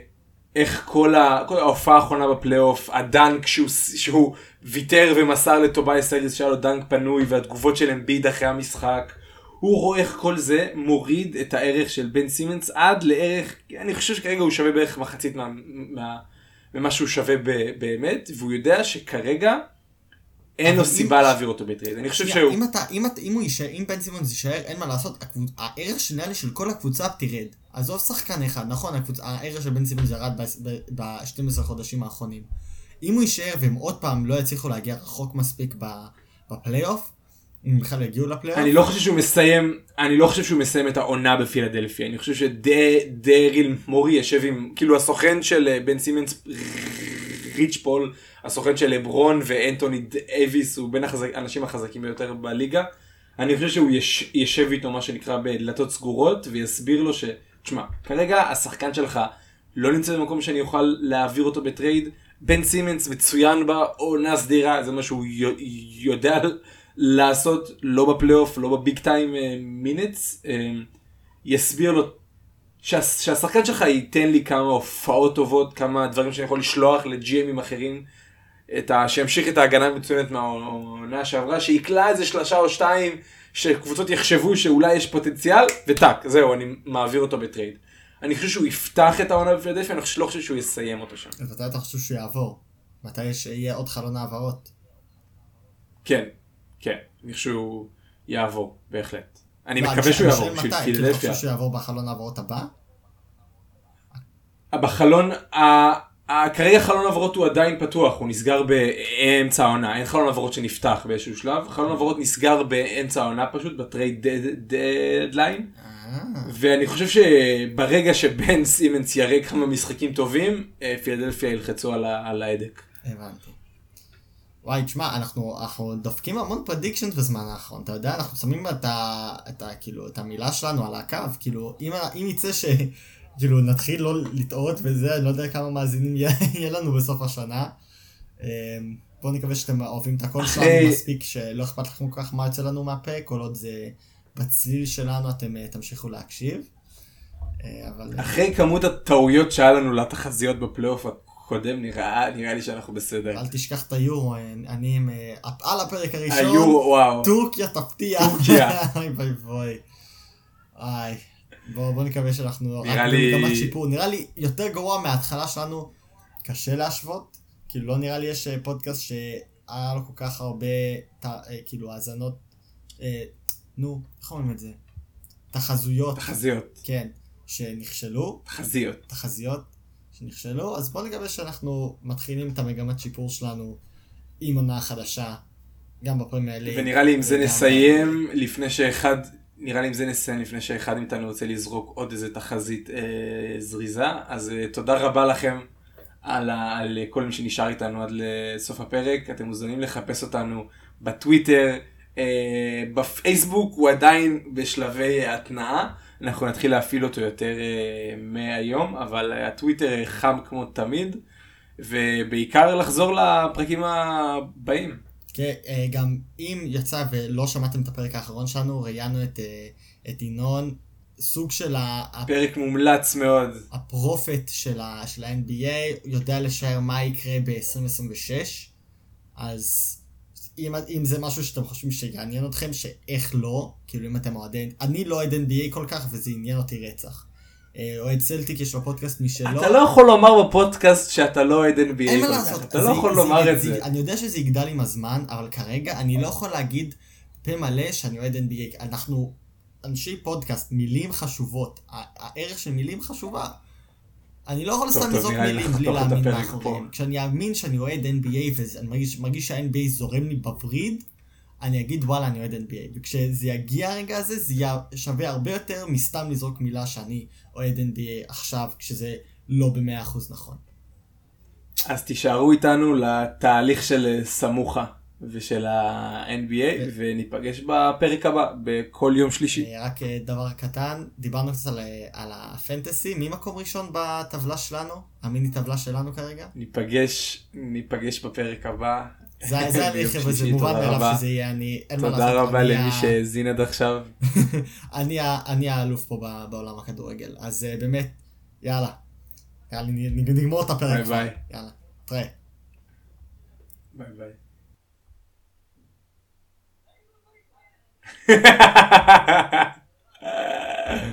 איך כל, ה, כל ההופעה האחרונה בפלייאוף, הדנק שהוא, שהוא ויתר ומסר לטוביאס האריס שהיה לו דנק פנוי והתגובות של אמביד אחרי המשחק. הוא רואה איך כל זה מוריד את הערך של בן סימונס עד לערך, אני חושב שכרגע הוא שווה בערך מחצית מה, מה, ממה שהוא שווה ב, באמת, והוא יודע שכרגע אין לו סיבה אם... להעביר אותו בטרייד. אני חושב שהוא... אם, אתה, אם, אתה, אם הוא יישאר, אם בן סימונס יישאר, אין מה לעשות, הקבוצ... הערך שנראה של כל הקבוצה תרד. עזוב שחקן אחד, נכון, הקבוצ... הערך של בן סימונס ירד ב-12 חודשים האחרונים. אם הוא יישאר והם עוד פעם לא יצליחו להגיע רחוק מספיק בפלייאוף, אם בכלל יגיעו לפלייאוף. אני לא חושב שהוא מסיים, אני לא חושב שהוא מסיים את העונה בפילדלפיה, אני חושב שדריל מורי יושב עם, כאילו הסוכן של אה, בן סימונס, ריץ' פול, הסוכן של לברון ואנטוני דייוויס, הוא בין האנשים החזקים ביותר בליגה. אני חושב שהוא יש, ישב איתו מה שנקרא בדלתות סגורות ויסביר לו ש... תשמע, כרגע השחקן שלך לא נמצא במקום שאני אוכל להעביר אותו בטרייד. בן סימונס מצוין בעונה סדירה, זה מה שהוא יודע לעשות, לא בפלייאוף, לא ב big time minutes. יסביר לו שה, שהשחקן שלך ייתן לי כמה הופעות טובות, כמה דברים שאני יכול לשלוח ל GM ים אחרים. את ה... שימשיך את ההגנה המצוינת מהעונה שעברה, שיקלע איזה שלושה או שתיים, שקבוצות יחשבו שאולי יש פוטנציאל, וטאק, זהו, אני מעביר אותו בטרייד. אני חושב שהוא יפתח את העונה בפילדלפיה, אני לא חושב שהוא יסיים אותו שם. מתי אתה חושב שהוא יעבור? מתי שיהיה עוד חלון העברות? כן, כן, אני חושב שהוא יעבור, בהחלט. אני מקווה שהוא יעבור בשביל פילדלפיה. אתה חושב שהוא יעבור בחלון העברות הבא? בחלון, כרגע חלון העברות הוא עדיין פתוח, הוא נסגר באמצע העונה, אין חלון העברות שנפתח באיזשהו שלב, חלון העברות נסגר באמצע העונה פשוט, ב trade deadline. ואני חושב שברגע שבן סימונס יראה כמה משחקים טובים, אה, פילדלפיה ילחצו על ההדק. הבנתי. וואי, תשמע, אנחנו, אנחנו דופקים המון פרדיקשנס בזמן האחרון, אתה יודע, אנחנו שמים את, ה, את, ה, כאילו, את המילה שלנו על הקו, כאילו, אם, אם יצא ש... כאילו, נתחיל לא לטעות וזה, אני לא יודע כמה מאזינים יהיה לנו בסוף השנה. אמ, בואו נקווה שאתם אוהבים את הקול שלנו מספיק, שלא אכפת לכם כל כך מה יוצא לנו מהפה, כל עוד זה בצליל שלנו אתם אה, תמשיכו להקשיב. אה, אבל... אחרי כמות הטעויות שהיה לנו לתחזיות בפלייאוף הקודם, נראה, נראה לי שאנחנו בסדר. אל תשכח את היורו, אה, אני עם... אה, על הפרק הראשון, היורו, וואו. טורקיה תפתיע. טורקיה. אוי ואי בוא, בוא נקווה שאנחנו... נראה רק לי- במגמת שיפור. נראה לי יותר גרוע מההתחלה שלנו. קשה להשוות. כאילו לא נראה לי יש אה, פודקאסט שהיה לו כל כך הרבה, ת- אה, כאילו האזנות, אה, נו, איך אומרים את זה? תחזויות, תחזיות. כן, שנכשלו, תחזיות. תחזיות שנכשלו, אז בוא נקווה שאנחנו מתחילים את המגמת שיפור שלנו עם עונה חדשה, גם בפרמייר ליג. ונראה לי עם זה נסיים לפני שאחד, נראה לי עם זה נסיים לפני שאחד מאיתנו רוצה לזרוק עוד איזה תחזית אה, זריזה. אז אה, תודה רבה לכם על, ה, על כל מי שנשאר איתנו עד לסוף הפרק. אתם מוזמנים לחפש אותנו בטוויטר, אה, בפייסבוק הוא עדיין בשלבי התנעה. אנחנו נתחיל להפעיל אותו יותר אה, מהיום, אבל הטוויטר אה, חם כמו תמיד. ובעיקר לחזור לפרקים הבאים. כן, אה, גם אם יצא ולא שמעתם את הפרק האחרון שלנו, ראיינו את, אה, את ינון, סוג של ה- ה- פרק מומלץ מאוד. הפרופט של ה- של ה-NBA, יודע לשער מה יקרה ב-2026, אז אם, אם זה משהו שאתם חושבים שיעניין אתכם, שאיך לא, כאילו אם אתם אוהדי, אני לא אוהד NBA כל כך, וזה עניין אותי רצח. אה, אוהד סלטיק יש לו פודקאסט משלו. אתה לא יכול לומר בפודקאסט שאתה לא אוהד NBA לא- אין מה לעשות. אתה לא יכול לומר את זה. אני יודע שזה יגדל עם הזמן, אבל כרגע אני לא יכול להגיד פה מלא שאני אוהד NBA. אנחנו אנשי פודקאסט, מילים חשובות. הערך של מילים חשובה. אני לא יכול סתם לזרוק מילים נחתוך בלי להאמין מאחוריהם. כשאני אאמין שאני אוהד NBA ואני מרגיש שה-NBA זורם לי בווריד, אני אגיד וואלה אני אוהד NBA. וכשזה יגיע הרגע הזה, זה יהיה שווה הרבה יותר מסתם לזרוק מילה שאני אוהד NBA עכשיו, כשזה לא במאה אחוז נכון. אז תישארו איתנו לתהליך של אה, סמוכה ושל ה-NBA כן. וניפגש בפרק הבא בכל יום שלישי. אה, רק אה, דבר קטן, דיברנו קצת על, על הפנטסי, מי מקום ראשון בטבלה שלנו? המיני טבלה שלנו כרגע? ניפגש, ניפגש בפרק הבא. זה זה אני חבר'ה, זה. מובן מאליו. שזה יהיה אני, אין מה לעשות. תודה רבה למי שהאזין עד עכשיו. אני האלוף פה ב- בעולם הכדורגל, אז אה, באמת, יאללה. יאללה, נגמור את הפרק. ביי. ביי. יאללה, תראה. ביי ביי.